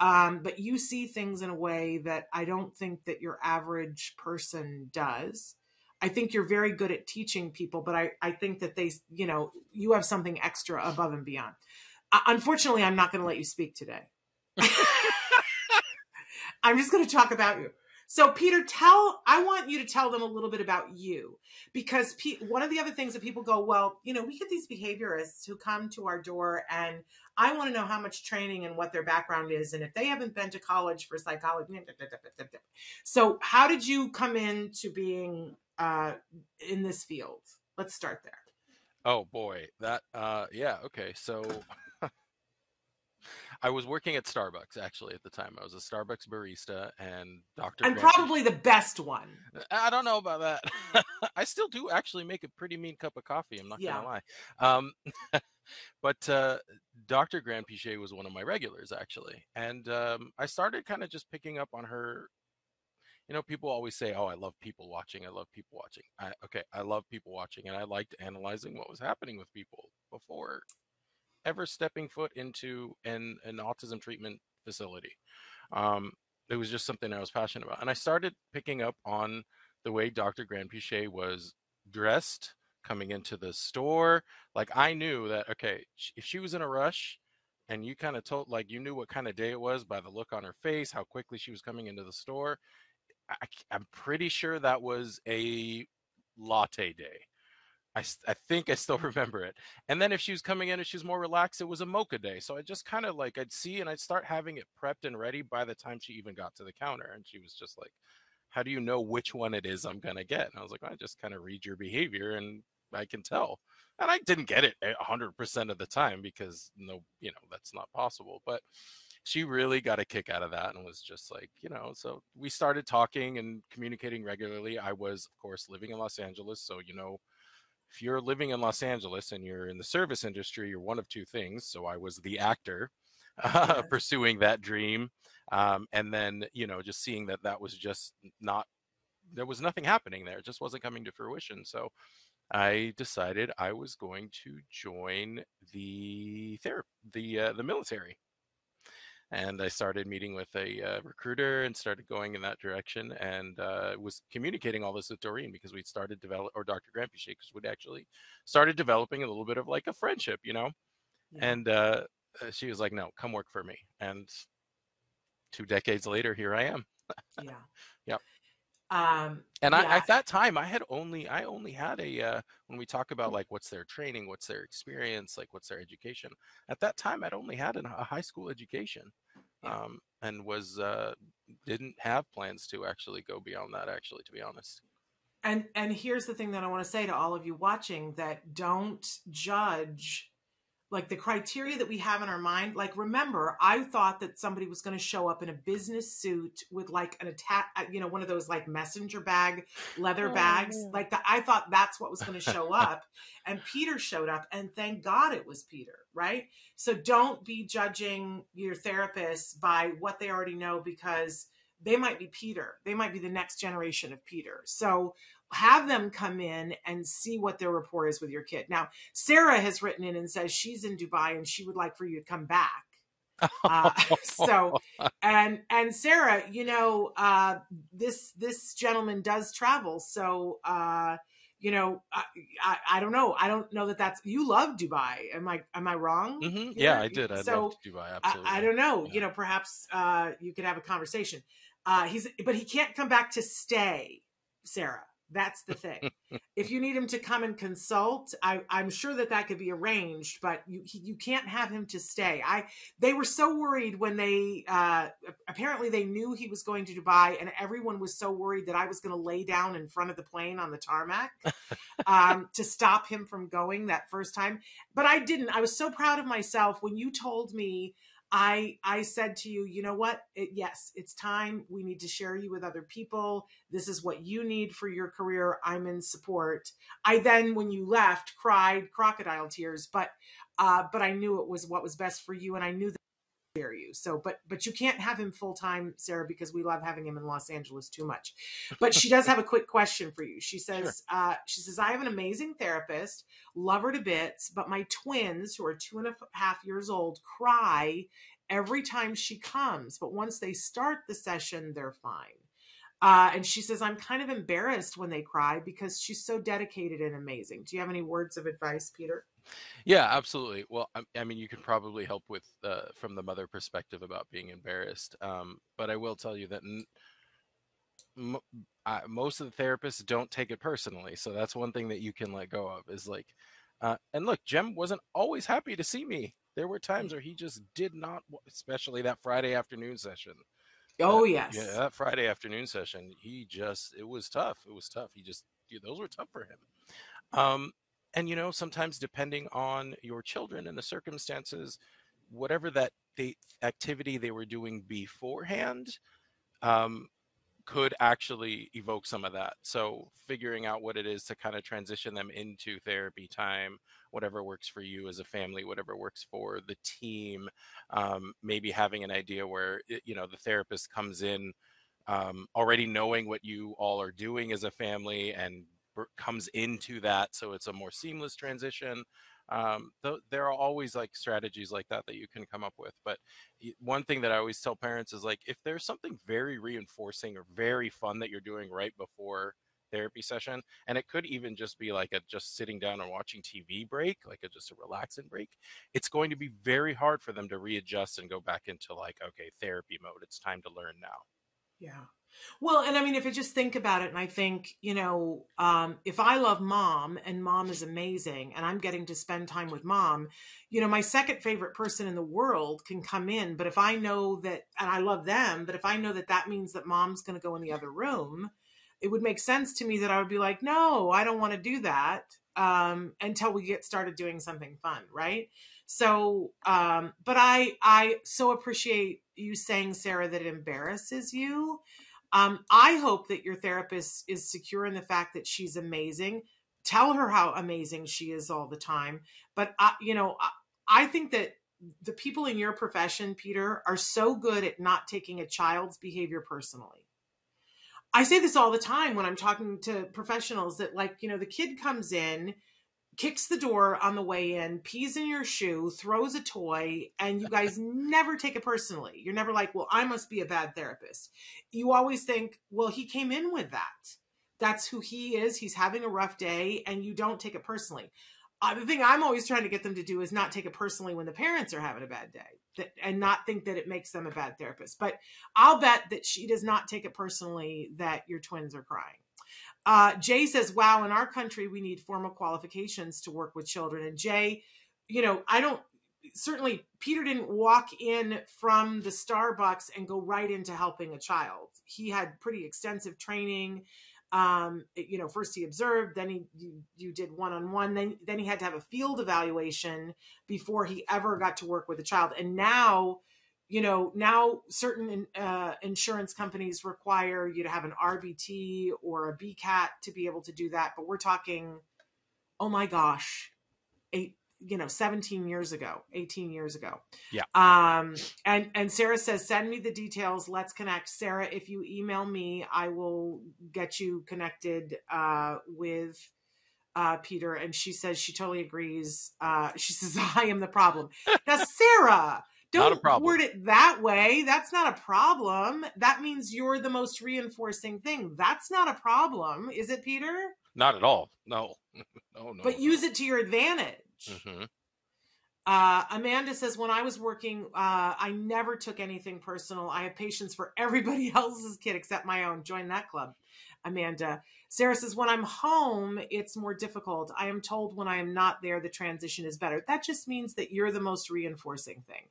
Speaker 1: Um, but you see things in a way that I don't think that your average person does. I think you're very good at teaching people, but I, I think that they, you know, you have something extra above and beyond. Uh, unfortunately, I'm not going to let you speak today. I'm just going to talk about you. So, Peter, tell, I want you to tell them a little bit about you because P, one of the other things that people go, well, you know, we get these behaviorists who come to our door and I want to know how much training and what their background is. And if they haven't been to college for psychology, so how did you come into being uh, in this field? Let's start there.
Speaker 2: Oh boy, that, uh, yeah, okay. So, I was working at Starbucks actually at the time. I was a Starbucks barista and Dr.
Speaker 1: And probably the best one.
Speaker 2: I don't know about that. I still do actually make a pretty mean cup of coffee. I'm not yeah. gonna lie. Um, but uh, Dr. Granpeesheh was one of my regulars actually, and um, I started kind of just picking up on her. You know, people always say, "Oh, I love people watching. I love people watching." I, okay, I love people watching, and I liked analyzing what was happening with people before ever stepping foot into an, an autism treatment facility. Um, it was just something I was passionate about. And I started picking up on the way Dr. Granpeesheh was dressed coming into the store. Like I knew that, okay, if she was in a rush and you kind of told, like you knew what kind of day it was by the look on her face, how quickly she was coming into the store. I, I'm pretty sure that was a latte day. I, I think I still remember it. And then if she was coming in and she was more relaxed, it was a mocha day. So I just kind of like I'd see and I'd start having it prepped and ready by the time she even got to the counter. And she was just like, "How do you know which one it is I'm gonna get?" And I was like, "I just kind of read your behavior and I can tell." And I didn't get it 100% of the time because no, you know, that's not possible. But she really got a kick out of that and was just like, you know, so we started talking and communicating regularly. I was, of course, living in Los Angeles, so you know if you're living in Los Angeles and you're in the service industry, you're one of two things. So I was the actor uh, yes. pursuing that dream. Um, and then, you know, just seeing that that was just not, there was nothing happening there. It just wasn't coming to fruition. So I decided I was going to join the therapy, the, uh, the military and I started meeting with a uh, recruiter and started going in that direction and uh, was communicating all this with Doreen because we'd started develop or Dr. Grampy because we'd actually started developing a little bit of like a friendship, you know. Yeah. And uh, uh, she was like, "No, come work for me." And two decades later, here I am.
Speaker 1: yeah.
Speaker 2: Yep. Um, and yeah. I, at that time, I had only I only had a uh, when we talk about like what's their training, what's their experience, like what's their education. At that time, I'd only had a high school education, um, and was uh, didn't have plans to actually go beyond that. Actually, to be honest.
Speaker 1: And and here's the thing that I want to say to all of you watching: that don't judge like the criteria that we have in our mind like remember i thought that somebody was going to show up in a business suit with like an attack uh, you know one of those like messenger bag leather oh, bags like that i thought that's what was going to show up and peter showed up and thank god it was peter right so don't be judging your therapist by what they already know because they might be Peter. They might be the next generation of Peter. So have them come in and see what their rapport is with your kid. Now, Sarah has written in and says she's in Dubai and she would like for you to come back. uh, so and and Sarah, you know, uh, this this gentleman does travel, so uh, you know, I, I, I don't know, I don't know that that's you love Dubai. Am I am I wrong?
Speaker 2: Mm-hmm. Yeah, I did. I so, Dubai. Absolutely.
Speaker 1: I, I don't know. Yeah. You know, perhaps uh, you could have a conversation. Uh, he's but he can't come back to stay, Sarah. That's the thing. if you need him to come and consult, I, am sure that that could be arranged, but you you can't have him to stay. I they were so worried when they uh, apparently they knew he was going to Dubai, and everyone was so worried that I was going to lay down in front of the plane on the tarmac um, to stop him from going that first time. But I didn't. I was so proud of myself when you told me I I said to you, you know what? It, yes, it's time. We need to share you with other people. This is what you need for your career. I'm in support. I then, when you left, cried crocodile tears, but uh, but I knew it was what was best for you, and I knew that share you. So, but but you can't have him full time, Sarah, because we love having him in Los Angeles too much. But she does have a quick question for you. She says, sure. uh, she says, I have an amazing therapist, love her to bits, but my twins, who are two and a half years old, cry every time she comes. But once they start the session, they're fine. Uh, and she says, I'm kind of embarrassed when they cry because she's so dedicated and amazing. Do you have any words of advice, Peter?
Speaker 2: Yeah, absolutely. Well, I, I mean, you can probably help with uh, from the mother perspective about being embarrassed. Um, but I will tell you that n- m- I, most of the therapists don't take it personally. So that's one thing that you can let go of is like, uh, and look, Jem wasn't always happy to see me. There were times where he just did not, especially that Friday afternoon session.
Speaker 1: Oh
Speaker 2: That-
Speaker 1: yes.
Speaker 2: yeah, that Friday afternoon session, he just it was tough. It was tough. He just yeah, those were tough for him. Um, and you know, sometimes depending on your children and the circumstances, whatever that they activity they were doing beforehand, um, could actually evoke some of that. So figuring out what it is to kind of transition them into therapy time, whatever works for you as a family, whatever works for the team, um, maybe having an idea where it- you know the therapist comes in um, already knowing what you all are doing as a family and comes into that, so it's a more seamless transition. Um, th- there are always like strategies like that that you can come up with. But one thing that I always tell parents is like if there's something very reinforcing or very fun that you're doing right before therapy session and it could even just be like a just sitting down and watching tv break like a just a relaxing break it's going to be very hard for them to readjust and go back into like okay therapy mode it's time to learn now
Speaker 1: Yeah. Well, and I mean, if you just think about it, and I think, you know, um, if I love mom and mom is amazing and I'm getting to spend time with mom, you know, my second favorite person in the world can come in. But if I know that, and I love them, but if I know that that means that mom's going to go in the other room, it would make sense to me that I would be like, no, I don't want to do that um, until we get started doing something fun, right? So, um, but I, I so appreciate you saying, Sarah, that it embarrasses you. Um, I hope that your therapist is secure in the fact that she's amazing. Tell her how amazing she is all the time. But I, you know, I, I think that the people in your profession, Peter, are so good at not taking a child's behavior personally. I say this all the time when I'm talking to professionals that, like, you know, the kid comes in, kicks the door on the way in, pees in your shoe, throws a toy, and you guys never take it personally. You're never like, well, I must be a bad therapist. You always think, well, he came in with that. That's who he is. He's having a rough day, and you don't take it personally. Uh, the thing I'm always trying to get them to do is not take it personally when the parents are having a bad day that, and not think that it makes them a bad therapist. But I'll bet that she does not take it personally that your twins are crying. Uh, Jay says, wow, in our country, we need formal qualifications to work with children. And Jay, you know, I don't, certainly Peter didn't walk in from the Starbucks and go right into helping a child. He had pretty extensive training. Um, you know, first he observed, then he, you, you did one-on-one, then, then he had to have a field evaluation before he ever got to work with a child. And now, you know now certain uh, insurance companies require you to have an rbt or a bcat to be able to do that but we're talking oh my gosh eight you know 17 years ago 18 years ago.
Speaker 2: Yeah.
Speaker 1: um and and sarah says send me the details. Let's connect. Sarah if you email me i will get you connected uh with uh peter and she says she totally agrees uh she says i am the problem. Now sarah don't word it that way. That's not a problem. That means you're the most reinforcing thing. That's not a problem, is it, Peter?
Speaker 2: not at all no no no
Speaker 1: But use it to your advantage.
Speaker 2: hmm
Speaker 1: Uh, Amanda says, when I was working, uh, I never took anything personal. I have patience for everybody else's kid except my own. Join that club, Amanda. Sarah says, when I'm home, it's more difficult. I am told when I am not there, the transition is better. That just means that you're the most reinforcing thing.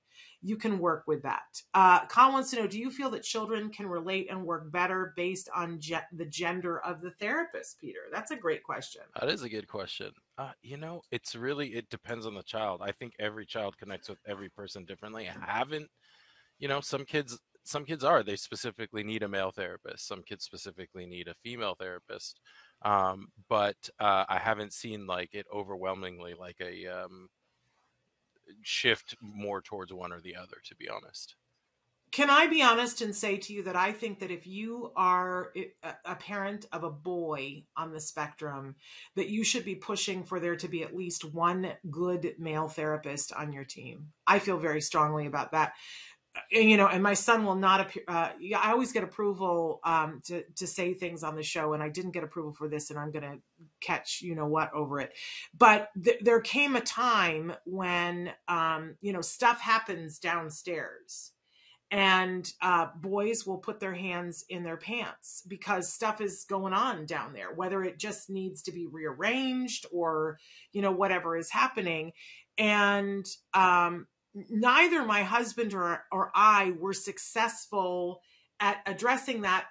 Speaker 1: You can work with that. Uh, Con wants to know, do you feel that children can relate and work better based on ge- the gender of the therapist, Peter? That's a great question.
Speaker 2: That is a good question. Uh, you know, it's really it depends on the child. I think every child connects with every person differently. I haven't, you know, some kids some kids are they specifically need a male therapist. Some kids specifically need a female therapist. Um, but uh, I haven't seen like it overwhelmingly like a um, shift more towards one or the other. To be honest
Speaker 1: can I be honest and say to you that I think that if you are a parent of a boy on the spectrum, that you should be pushing for there to be at least one good male therapist on your team. I feel very strongly about that. You know, and my son will not appear. Uh, I always get approval um, to to say things on the show, and I didn't get approval for this, and I'm going to catch you know what over it. But th- there came a time when um, you know stuff happens downstairs and uh, boys will put their hands in their pants because stuff is going on down there whether it just needs to be rearranged or you know whatever is happening and um, neither my husband or, or i were successful at addressing that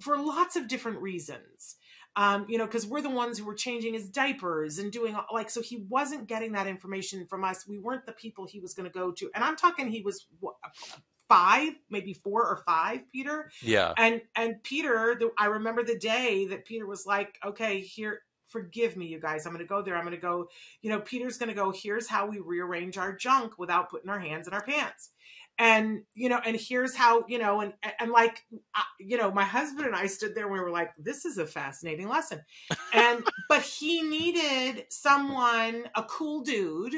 Speaker 1: for lots of different reasons um, you know, because we're the ones who were changing his diapers and doing like, so he wasn't getting that information from us. We weren't the people he was going to go to. And I'm talking, he was what, five, maybe four or five, Peter.
Speaker 2: Yeah.
Speaker 1: And and Peter, the, I remember the day that Peter was like, "Okay, here, forgive me, you guys. I'm going to go there. I'm going to go. You know, Peter's going to go. Here's how we rearrange our junk without putting our hands in our pants." And you know, and here's how you know, and and like you know, my husband and I stood there and we were like, "This is a fascinating lesson," and but he needed someone, a cool dude,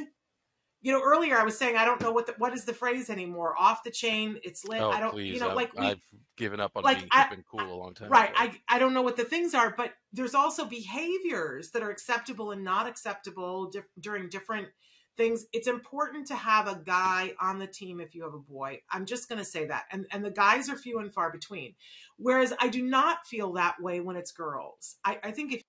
Speaker 1: you know, earlier I was saying I don't know what the, what is the phrase anymore. Off the chain, it's lit.
Speaker 2: Oh,
Speaker 1: I don't,
Speaker 2: please.
Speaker 1: you know,
Speaker 2: I've,
Speaker 1: like we,
Speaker 2: I've given up on
Speaker 1: like,
Speaker 2: being
Speaker 1: I-
Speaker 2: cool a long time.
Speaker 1: right.
Speaker 2: ago.
Speaker 1: I I don't know what the things are, but there's also behaviors that are acceptable and not acceptable dif- during different things. It's important to have a guy on the team if you have a boy. I'm just going to say that, and and the guys are few and far between. Whereas I do not feel that way when it's girls. I, I think if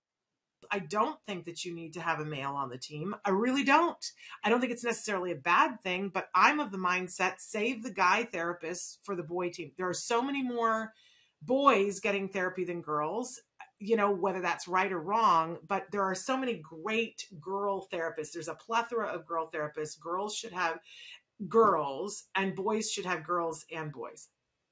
Speaker 1: I don't think that you need to have a male on the team. I really don't. I don't think it's necessarily a bad thing, but I'm of the mindset save the guy therapists for the boy team. There are so many more boys getting therapy than girls, you know, whether that's right or wrong, but there are so many great girl therapists. There's a plethora of girl therapists. Girls should have girls and boys should have girls and boys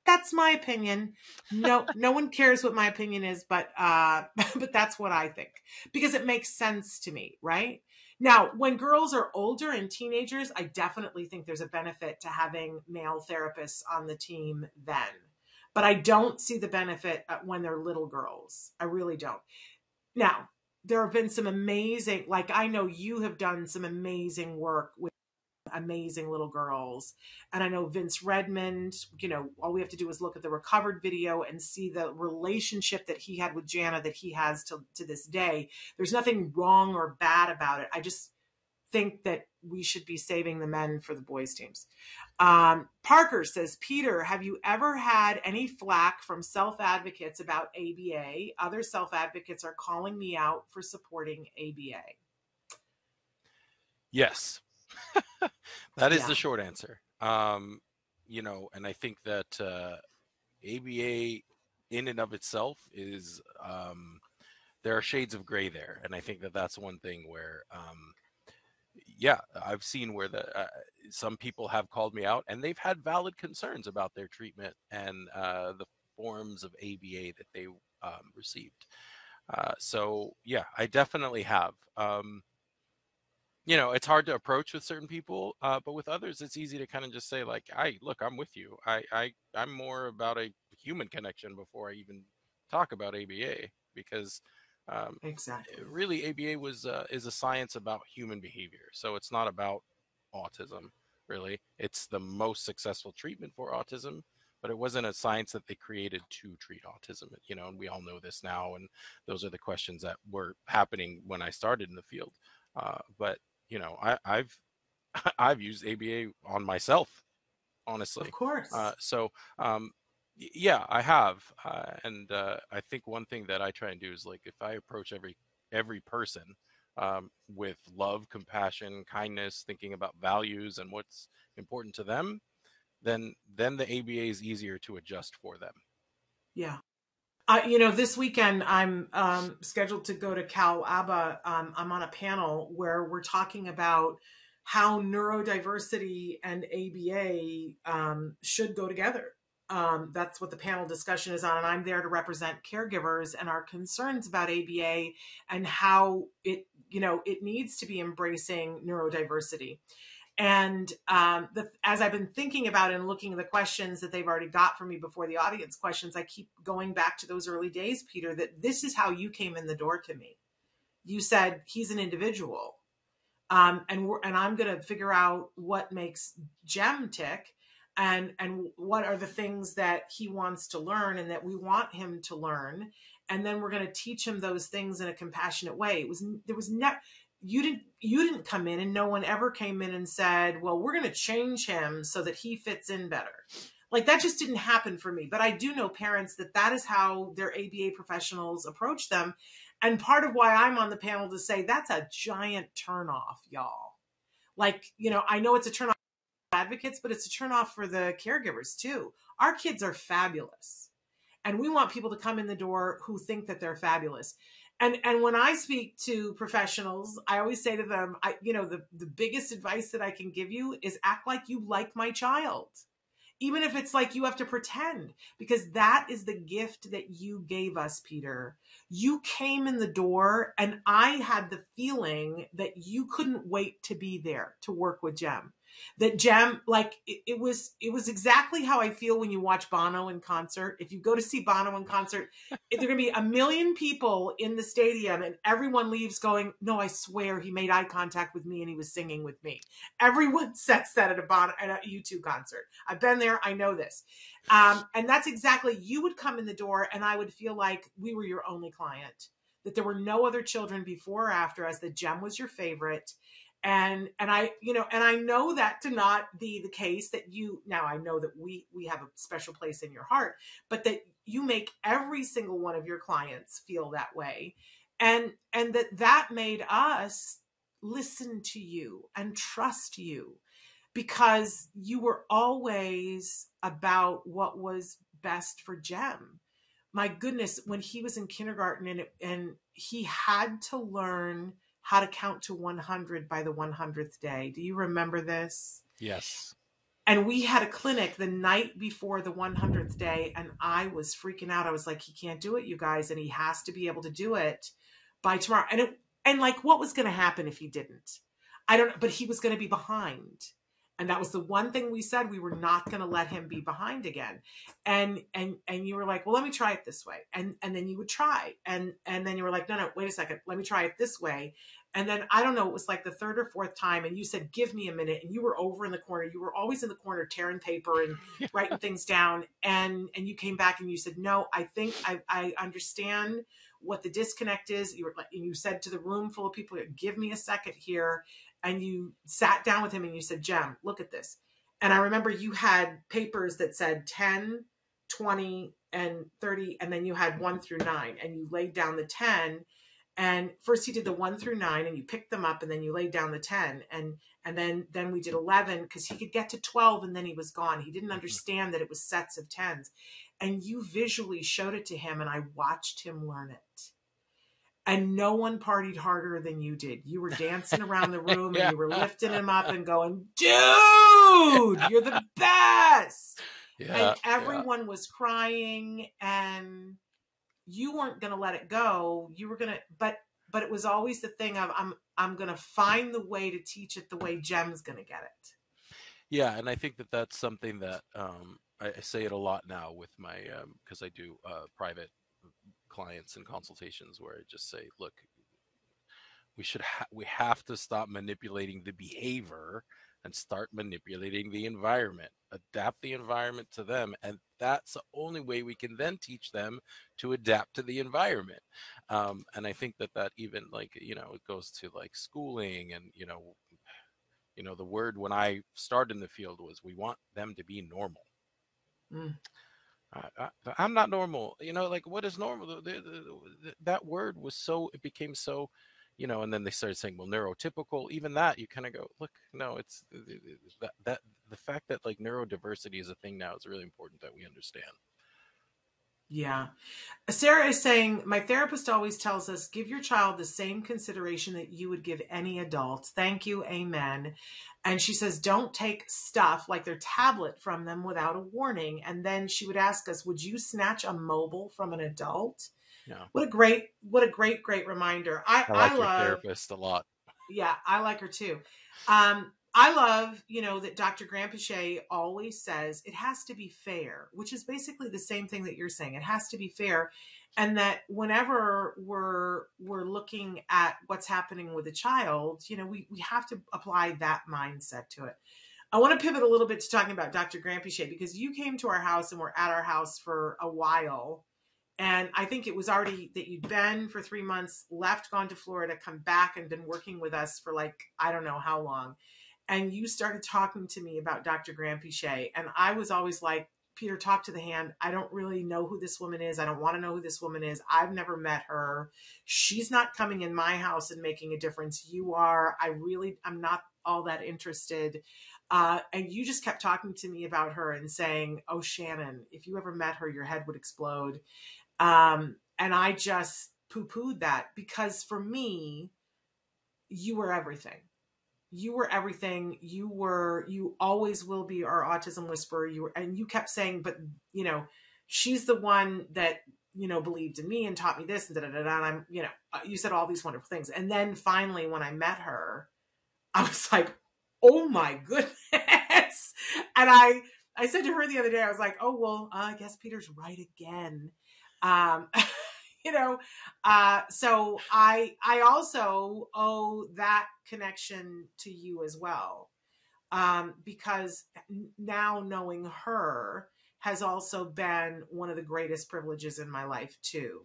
Speaker 1: that's my opinion. No, no one cares what my opinion is, but uh, but that's what I think because it makes sense to me, right? Now, when girls are older and teenagers, I definitely think there's a benefit to having male therapists on the team then. But I don't see the benefit when they're little girls. I really don't. Now, there have been some amazing, like I know you have done some amazing work with amazing little girls. And I know Vince Redmond, you know, all we have to do is look at the recovered video and see the relationship that he had with Jana that he has to, to this day. There's nothing wrong or bad about it. I just think that we should be saving the men for the boys' teams. Um, Parker says, Peter, have you ever had any flack from self advocates about ABA? Other self advocates are calling me out for supporting ABA.
Speaker 2: Yes. That is
Speaker 1: Yeah.
Speaker 2: the short answer. Um, you know, and I think that uh, ABA in and of itself is um, there are shades of gray there, and I think that that's one thing where, um, yeah, I've seen where the uh, some people have called me out, and they've had valid concerns about their treatment and uh, the forms of ABA that they um, received. Uh, so yeah, I definitely have. Um, you know it's hard to approach with certain people uh, but with others it's easy to kind of just say like i look i'm with you i i i'm more about a human connection before i even talk about aba because um,
Speaker 1: Exactly.
Speaker 2: really aba was uh, is a science about human behavior so it's not about autism really it's the most successful treatment for autism but it wasn't a science that they created to treat autism you know and we all know this now and those are the questions that were happening when i started in the field uh, but you know I, i've i've used aba on myself honestly
Speaker 1: Of course.
Speaker 2: uh, so um, yeah, I have, uh, and uh, I think one thing that I try and do is like if I approach every every person um, with love, compassion, kindness, thinking about values and what's important to them, then then the ABA is easier to adjust for them.
Speaker 1: Yeah. Uh, you know, this weekend I'm um, scheduled to go to Cal ABA. Um, I'm on a panel where we're talking about how neurodiversity and ABA um, should go together. Um, that's what the panel discussion is on, and I'm there to represent caregivers and our concerns about ABA and how it, you know, it needs to be embracing neurodiversity. And um, the, as I've been thinking about and looking at the questions that they've already got for me before the audience questions, I keep going back to those early days, Peter, that this is how you came in the door to me. You said he's an individual. Um, and we're, and I'm going to figure out what makes Jem tick and and what are the things that he wants to learn and that we want him to learn and then we're going to teach him those things in a compassionate way it was there was never you didn't you didn't come in and no one ever came in and said well we're going to change him so that he fits in better. Like that just didn't happen for me but i do know parents that that is how their aba professionals approach them and part of why i'm on the panel to say that's a giant turnoff y'all. Like you know i know it's a turnoff for advocates but it's a turnoff for the caregivers too. Our kids are fabulous and we want people to come in the door who think that they're fabulous and and when i speak to professionals i always say to them i you know the the biggest advice that i can give you is act like you like my child even if it's like you have to pretend because that is the gift that you gave us peter. You came in the door and i had the feeling that you couldn't wait to be there to work with jem that Jem, like it, it, was, it was exactly how I feel when you watch Bono in concert. If you go to see Bono in concert, there are going to be a million people in the stadium, and everyone leaves going, "No, I swear he made eye contact with me and he was singing with me." Everyone says that at a Bono at a U2 concert. I've been there. I know this, um, and that's exactly. You would come in the door, and I would feel like we were your only client. That there were no other children before or after us. That Jem was your favorite and and i you know and i know that to not be the case that you now i know that we we have a special place in your heart but that you make every single one of your clients feel that way and and that that made us listen to you and trust you because you were always about what was best for Jem. My goodness, when he was in kindergarten and it, and he had to learn how to count to 100 by the 100th day. Do you remember this?
Speaker 2: Yes.
Speaker 1: And we had a clinic the night before the 100th day, and I was freaking out. I was like, he can't do it, you guys, and he has to be able to do it by tomorrow. And it, and like, what was going to happen if he didn't? I don't know, but he was going to be behind and that was the one thing we said we were not going to let him be behind again. And and and you were like well let me try it this way. And and then you would try. And and then you were like no no wait a second. Let me try it this way. And then i don't know it was like the third or fourth time and you said give me a minute. And you were over in the corner. You were always in the corner tearing paper and writing things down. And and you came back and you said no i think i i understand what the disconnect is. You were like and you said to the room full of people give me a second here and you sat down with him and you said, Jem, look at this. And I remember you had papers that said 10, 20, and 30, and then you had one through nine, and you laid down the 10. And first you did the one through nine and you picked them up and then you laid down the 10 and and then then we did 11 because he could get to 12 and then he was gone. He didn't understand that it was sets of 10s. And you visually showed it to him and I watched him learn it and no one partied harder than you did. You were dancing around the room yeah. and you were lifting him up and going, dude, you're the best. Yeah, and everyone yeah. was crying and you weren't going to let it go. You were going to, but, but it was always the thing of I'm, I'm going to find the way to teach it the way Jem's going to get it.
Speaker 2: Yeah. And I think that that's something that, um, I, I say it a lot now with my, um, cause I do, uh, private clients and consultations where I just say, look, we should ha- we have to stop manipulating the behavior and start manipulating the environment. Adapt the environment to them and that's the only way we can then teach them to adapt to the environment. Um, and i think that that even like you know it goes to like schooling and you know you know the word when i started in the field was we want them to be normal. Mm. I, am not normal. You know, like what is normal? The, the, the, that word was so, it became so, you know, and then they started saying, well, neurotypical, even that, you kind of go, look, no, it's that, that, the fact that like neurodiversity is a thing now is really important that we understand.
Speaker 1: Yeah. Sarah is saying, My therapist always tells us give your child the same consideration that you would give any adult. Thank you. Amen. And she says, Don't take stuff like their tablet from them without a warning. And then she would ask us, Would you snatch a mobile from an adult?
Speaker 2: Yeah.
Speaker 1: What a great, what a great, great reminder. I,
Speaker 2: I like
Speaker 1: I
Speaker 2: your
Speaker 1: love
Speaker 2: therapist a lot.
Speaker 1: yeah, I like her too. Um, I love, you know, that Dr. Granpeesheh always says it has to be fair, which is basically the same thing that you're saying. It has to be fair. And that whenever we're we're looking at what's happening with a child, you know, we, we have to apply that mindset to it. I want to pivot a little bit to talking about Dr. Granpeesheh because you came to our house and were at our house for a while. And I think it was already that you'd been for three months, left, gone to Florida, come back, and been working with us for like, I don't know how long and you started talking to me about Dr. Granpeesheh. And I was always like, Peter, talk to the hand. I don't really know who this woman is. I don't want to know who this woman is. I've never met her. She's not coming in my house and making a difference. You are. I really, I'm not all that interested. Uh, and you just kept talking to me about her and saying, Oh, Shannon, if you ever met her, your head would explode. Um, and I just poo pooed that because for me, you were everything you were everything. You were you always will be our autism whisperer. You were and you kept saying but you know she's the one that you know believed in me and taught me this and da da da, and i'm you know uh, you said all these wonderful things. And then finally when i met her i was like oh my goodness. And i i said to her the other day i was like oh well uh, i guess peter's right again. Um you know uh so i i also owe that connection to you as well um because now knowing her has also been one of the greatest privileges in my life too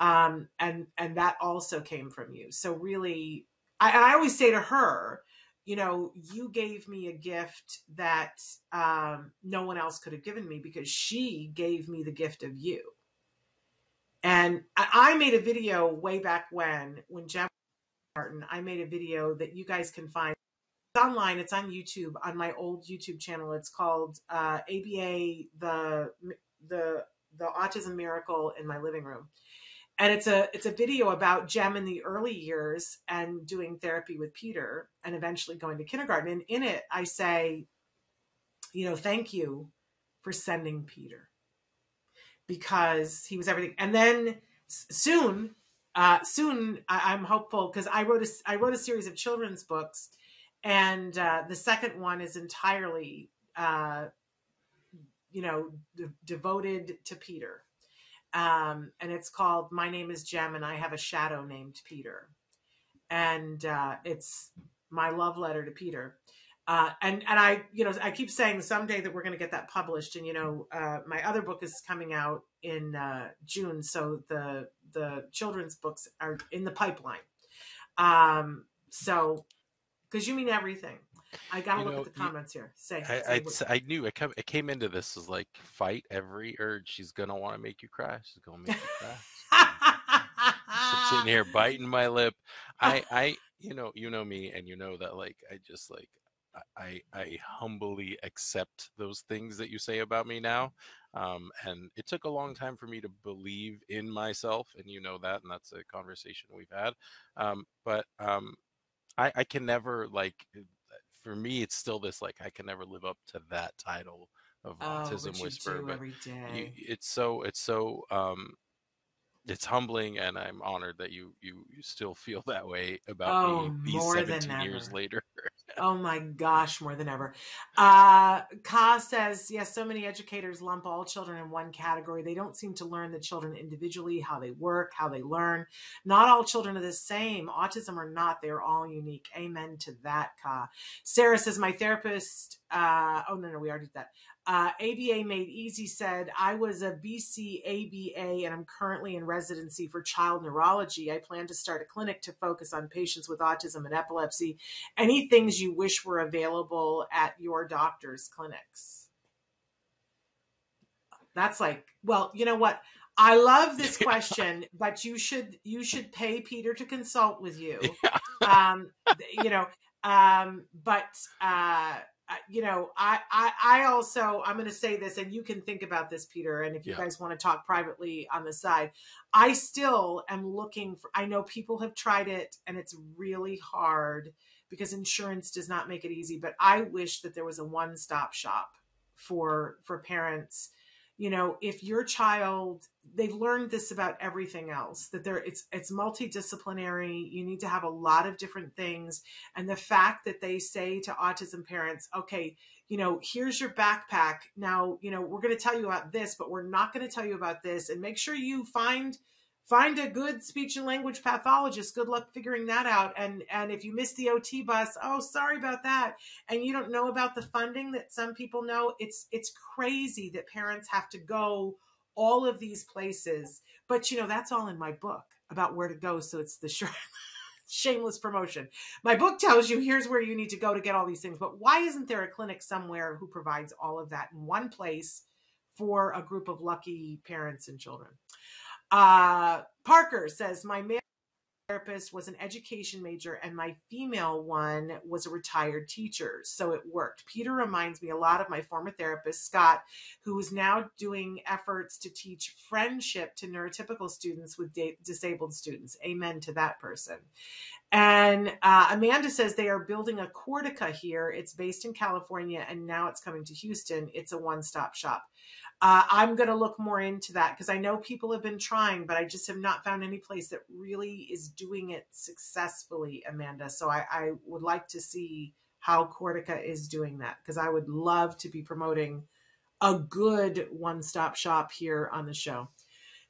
Speaker 1: um and and that also came from you. So really i, I always say to her you know you gave me a gift that um no one else could have given me because she gave me the gift of you and I made a video way back when, when Jeff Martin, I made a video that you guys can find. It's online. It's on YouTube on my old YouTube channel. It's called uh, ABA the the the Autism Miracle in my living room, and it's a it's a video about Jem in the early years and doing therapy with Peter, and eventually going to kindergarten. And in it, I say, you know, thank you for sending Peter because he was everything. And then soon, uh, soon I, am hopeful because I wrote a I wrote a series of children's books, and uh, the second one is entirely, uh, you know, de- devoted to Peter, um, and it's called "My Name Is Jem and I Have a Shadow Named Peter," and uh, it's my love letter to Peter. Uh, and and I you know I keep saying someday that we're going to get that published and you know uh, my other book is coming out in uh, June so the the children's books are in the pipeline. Um, so because you mean everything. I gotta you look know, at the comments you, here. Say
Speaker 2: I, say I, I, knew it, come, it came into this as like fight every urge. She's gonna want to make you cry. She's gonna make you cry. Sitting here biting my lip. I I you know you know me and you know that like I just like I, I humbly accept those things that you say about me now. Um, and it took a long time for me to believe in myself, and you know that, and that's a conversation we've had. Um, but um, I, I can never like. For me, it's still this like I can never live up to that title of oh, autism whisperer. But you, it's so it's so um, it's humbling and i'm honored that you you, you still feel that way about oh, me these 17 years later.
Speaker 1: Oh my gosh more than ever. Uh ka says yes so many educators lump all children in one category. They don't seem to learn the children individually how they work how they learn. Not all children are the same. Autism or not they're all unique. Amen to that ka. Sarah says my therapist uh oh no no we already did that uh, ABA Made Easy said, I was a BC ABA and I'm currently in residency for child neurology. I plan to start a clinic to focus on patients with autism and epilepsy. Any things you wish were available at your doctor's clinics? That's like, well, you know what? I love this question, but you should you should pay Peter to consult with you. Yeah. um, you know, um, but uh, you know, I, I, I also, I'm going to say this, and you can think about this, Peter. And if you
Speaker 2: Yeah.
Speaker 1: guys want to talk privately on the side, I still am looking for. I know people have tried it, and it's really hard because insurance does not make it easy. But I wish that there was a one-stop shop for for parents. You know, if your child, they've learned this about everything else that there, it's it's multidisciplinary. You need to have a lot of different things and the fact that they say to autism parents okay you know here's your backpack now you know we're going to tell you about this but we're not going to tell you about this and make sure you find find a good speech and language pathologist. Good luck figuring that out. And and if you miss the ot bus oh sorry about that. And you don't know about the funding that some people know. It's it's crazy that parents have to go all of these places. But you know that's all in my book about where to go. So it's the shameless promotion. My book tells you here's where you need to go to get all these things, but why isn't there a clinic somewhere who provides all of that in one place for a group of lucky parents and children? Uh, Parker says, My male therapist was an education major and my female one was a retired teacher. So it worked. Peter reminds me a lot of my former therapist, Scott, who is now doing efforts to teach friendship to neurotypical students with disabled students. Amen to that person. And uh, Amanda says they are building a Cortica here. It's based in California and now it's coming to Houston. It's a one stop shop. Uh, I'm going to look more into that because I know people have been trying, but I just have not found any place that really is doing it successfully, Amanda. So I, I would like to see how Cortica is doing that because I would love to be promoting a good one stop shop here on the show.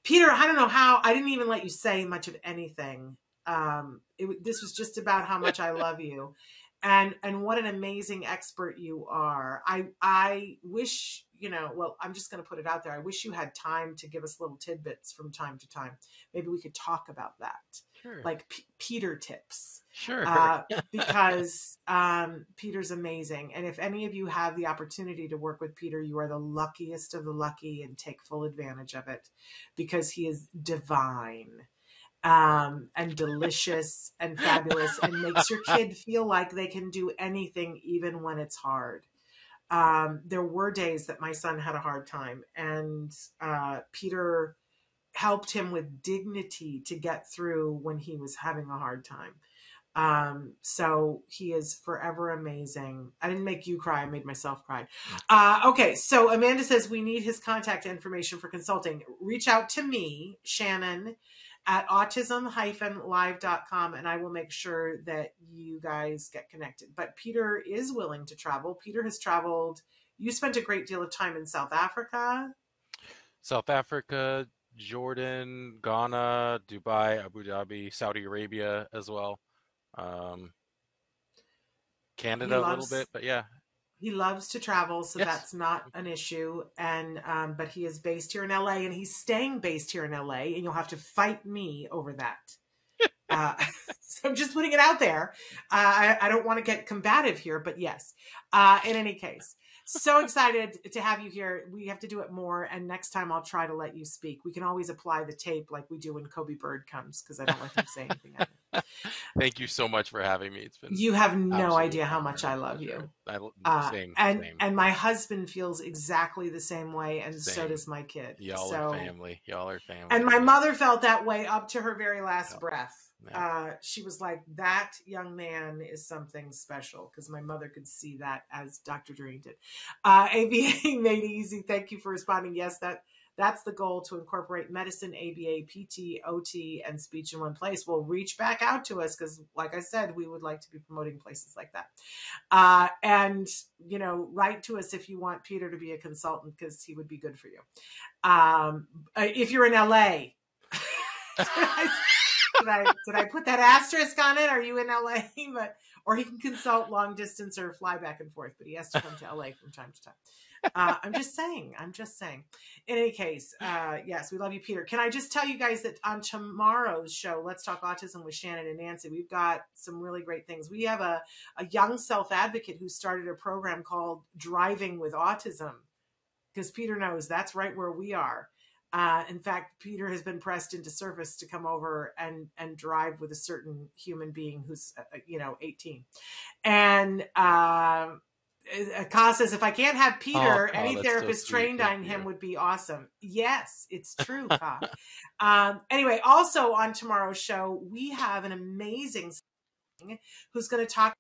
Speaker 1: Peter, I don't know how, I didn't even let you say much of anything. Um, it, this was just about how much I love you and and what an amazing expert you are. I i wish you know well i'm just going to put it out there. I wish you had time to give us little tidbits from time to time. Maybe we could talk about that.
Speaker 2: Sure.
Speaker 1: like P- peter tips.
Speaker 2: Sure.
Speaker 1: uh, because um, peter's amazing. And if any of you have the opportunity to work with peter you are the luckiest of the lucky and take full advantage of it because he is divine um, and delicious and fabulous and makes your kid feel like they can do anything even when it's hard. Um, there were days that my son had a hard time, and uh, Peter helped him with dignity to get through when he was having a hard time. Um, so he is forever amazing. I didn't make you cry, I made myself cry. Uh, okay, so Amanda says we need his contact information for consulting. Reach out to me, Shannon, at autism-live.com and I will make sure that you guys get connected. But Peter is willing to travel. Peter has traveled. You spent a great deal of time in South Africa.
Speaker 2: South Africa, Jordan, Ghana, Dubai, Abu Dhabi, Saudi Arabia as well. Um, Canada a little bit, but yeah.
Speaker 1: He loves to travel, so
Speaker 2: Yes.
Speaker 1: that's not an issue. And um, but he is based here in LA, and he's staying based here in LA, and you'll have to fight me over that. uh, so I'm just putting it out there. Uh, I, I don't want to get combative here, but yes. Uh, in any case, so excited to have you here. We have to do it more, and next time I'll try to let you speak. We can always apply the tape like we do when Kobe Bird comes because I don't let him say anything.
Speaker 2: Thank you so much for having me. It's been
Speaker 1: You have no idea how much I love
Speaker 2: pleasure.
Speaker 1: you.
Speaker 2: I, l-
Speaker 1: Uh, and
Speaker 2: same.
Speaker 1: and my husband feels exactly the same way, and so does my kid.
Speaker 2: Y'all
Speaker 1: so,
Speaker 2: are family. Y'all are family.
Speaker 1: and my mother felt that way up to her very last
Speaker 2: Yeah.
Speaker 1: breath. Uh, she was like, "That young man is something special," because my mother could see that as Dr. Doreen did. Uh, ABA made easy. Thank you for responding. Yes, that that's the goal to incorporate medicine, ABA, PT, OT, and speech in one place. Well, reach back out to us because, like I said, we would like to be promoting places like that. Uh, and you know, write to us if you want Peter to be a consultant because he would be good for you. Um, uh, if you're in LA. did, I, did I put that asterisk on it? Are you in LA? But or he can consult long distance or fly back and forth, but he has to come to LA from time to time. Uh, I'm just saying. I'm just saying. In any case, uh, yes, we love you, Peter. Can I just tell you guys that on tomorrow's show, Let's Talk Autism with Shannon and Nancy, we've got some really great things. We have a, a young self advocate who started a program called Driving with Autism because Peter knows that's right where we are. Uh, in fact, Peter has been pressed into service to come over and and drive with a certain human being who's uh, you know 18, and uh, uh, Ka says, if I can't have Peter,
Speaker 2: Oh,
Speaker 1: any
Speaker 2: so
Speaker 1: therapist
Speaker 2: sweet.
Speaker 1: trained on him would be awesome. Yes, it's true, Ka. um, anyway, also on tomorrow's show, we have an amazing who's going to talk.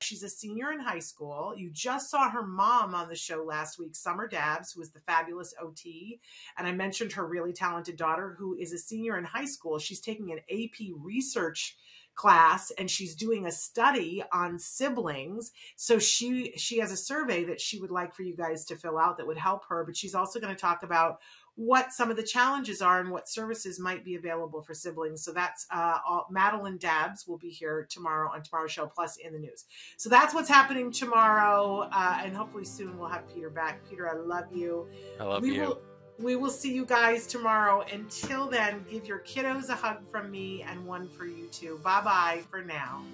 Speaker 1: She's a senior in high school. You just saw her mom on the show last week, Summer Dabbs, who is the fabulous OT. And I mentioned her really talented daughter, who is a senior in high school. She's taking an AP research class and she's doing a study on siblings so she she has a survey that she would like for you guys to fill out that would help her but she's also going to talk about what some of the challenges are and what services might be available for siblings so that's uh all, madeline dabbs will be here tomorrow on tomorrow's show plus in the news so that's what's happening tomorrow uh, and hopefully soon we'll have peter back peter i love you
Speaker 2: I love
Speaker 1: we
Speaker 2: you.
Speaker 1: will we will see you guys tomorrow. Until then, give your kiddos a hug from me and one for you too. Bye bye for now.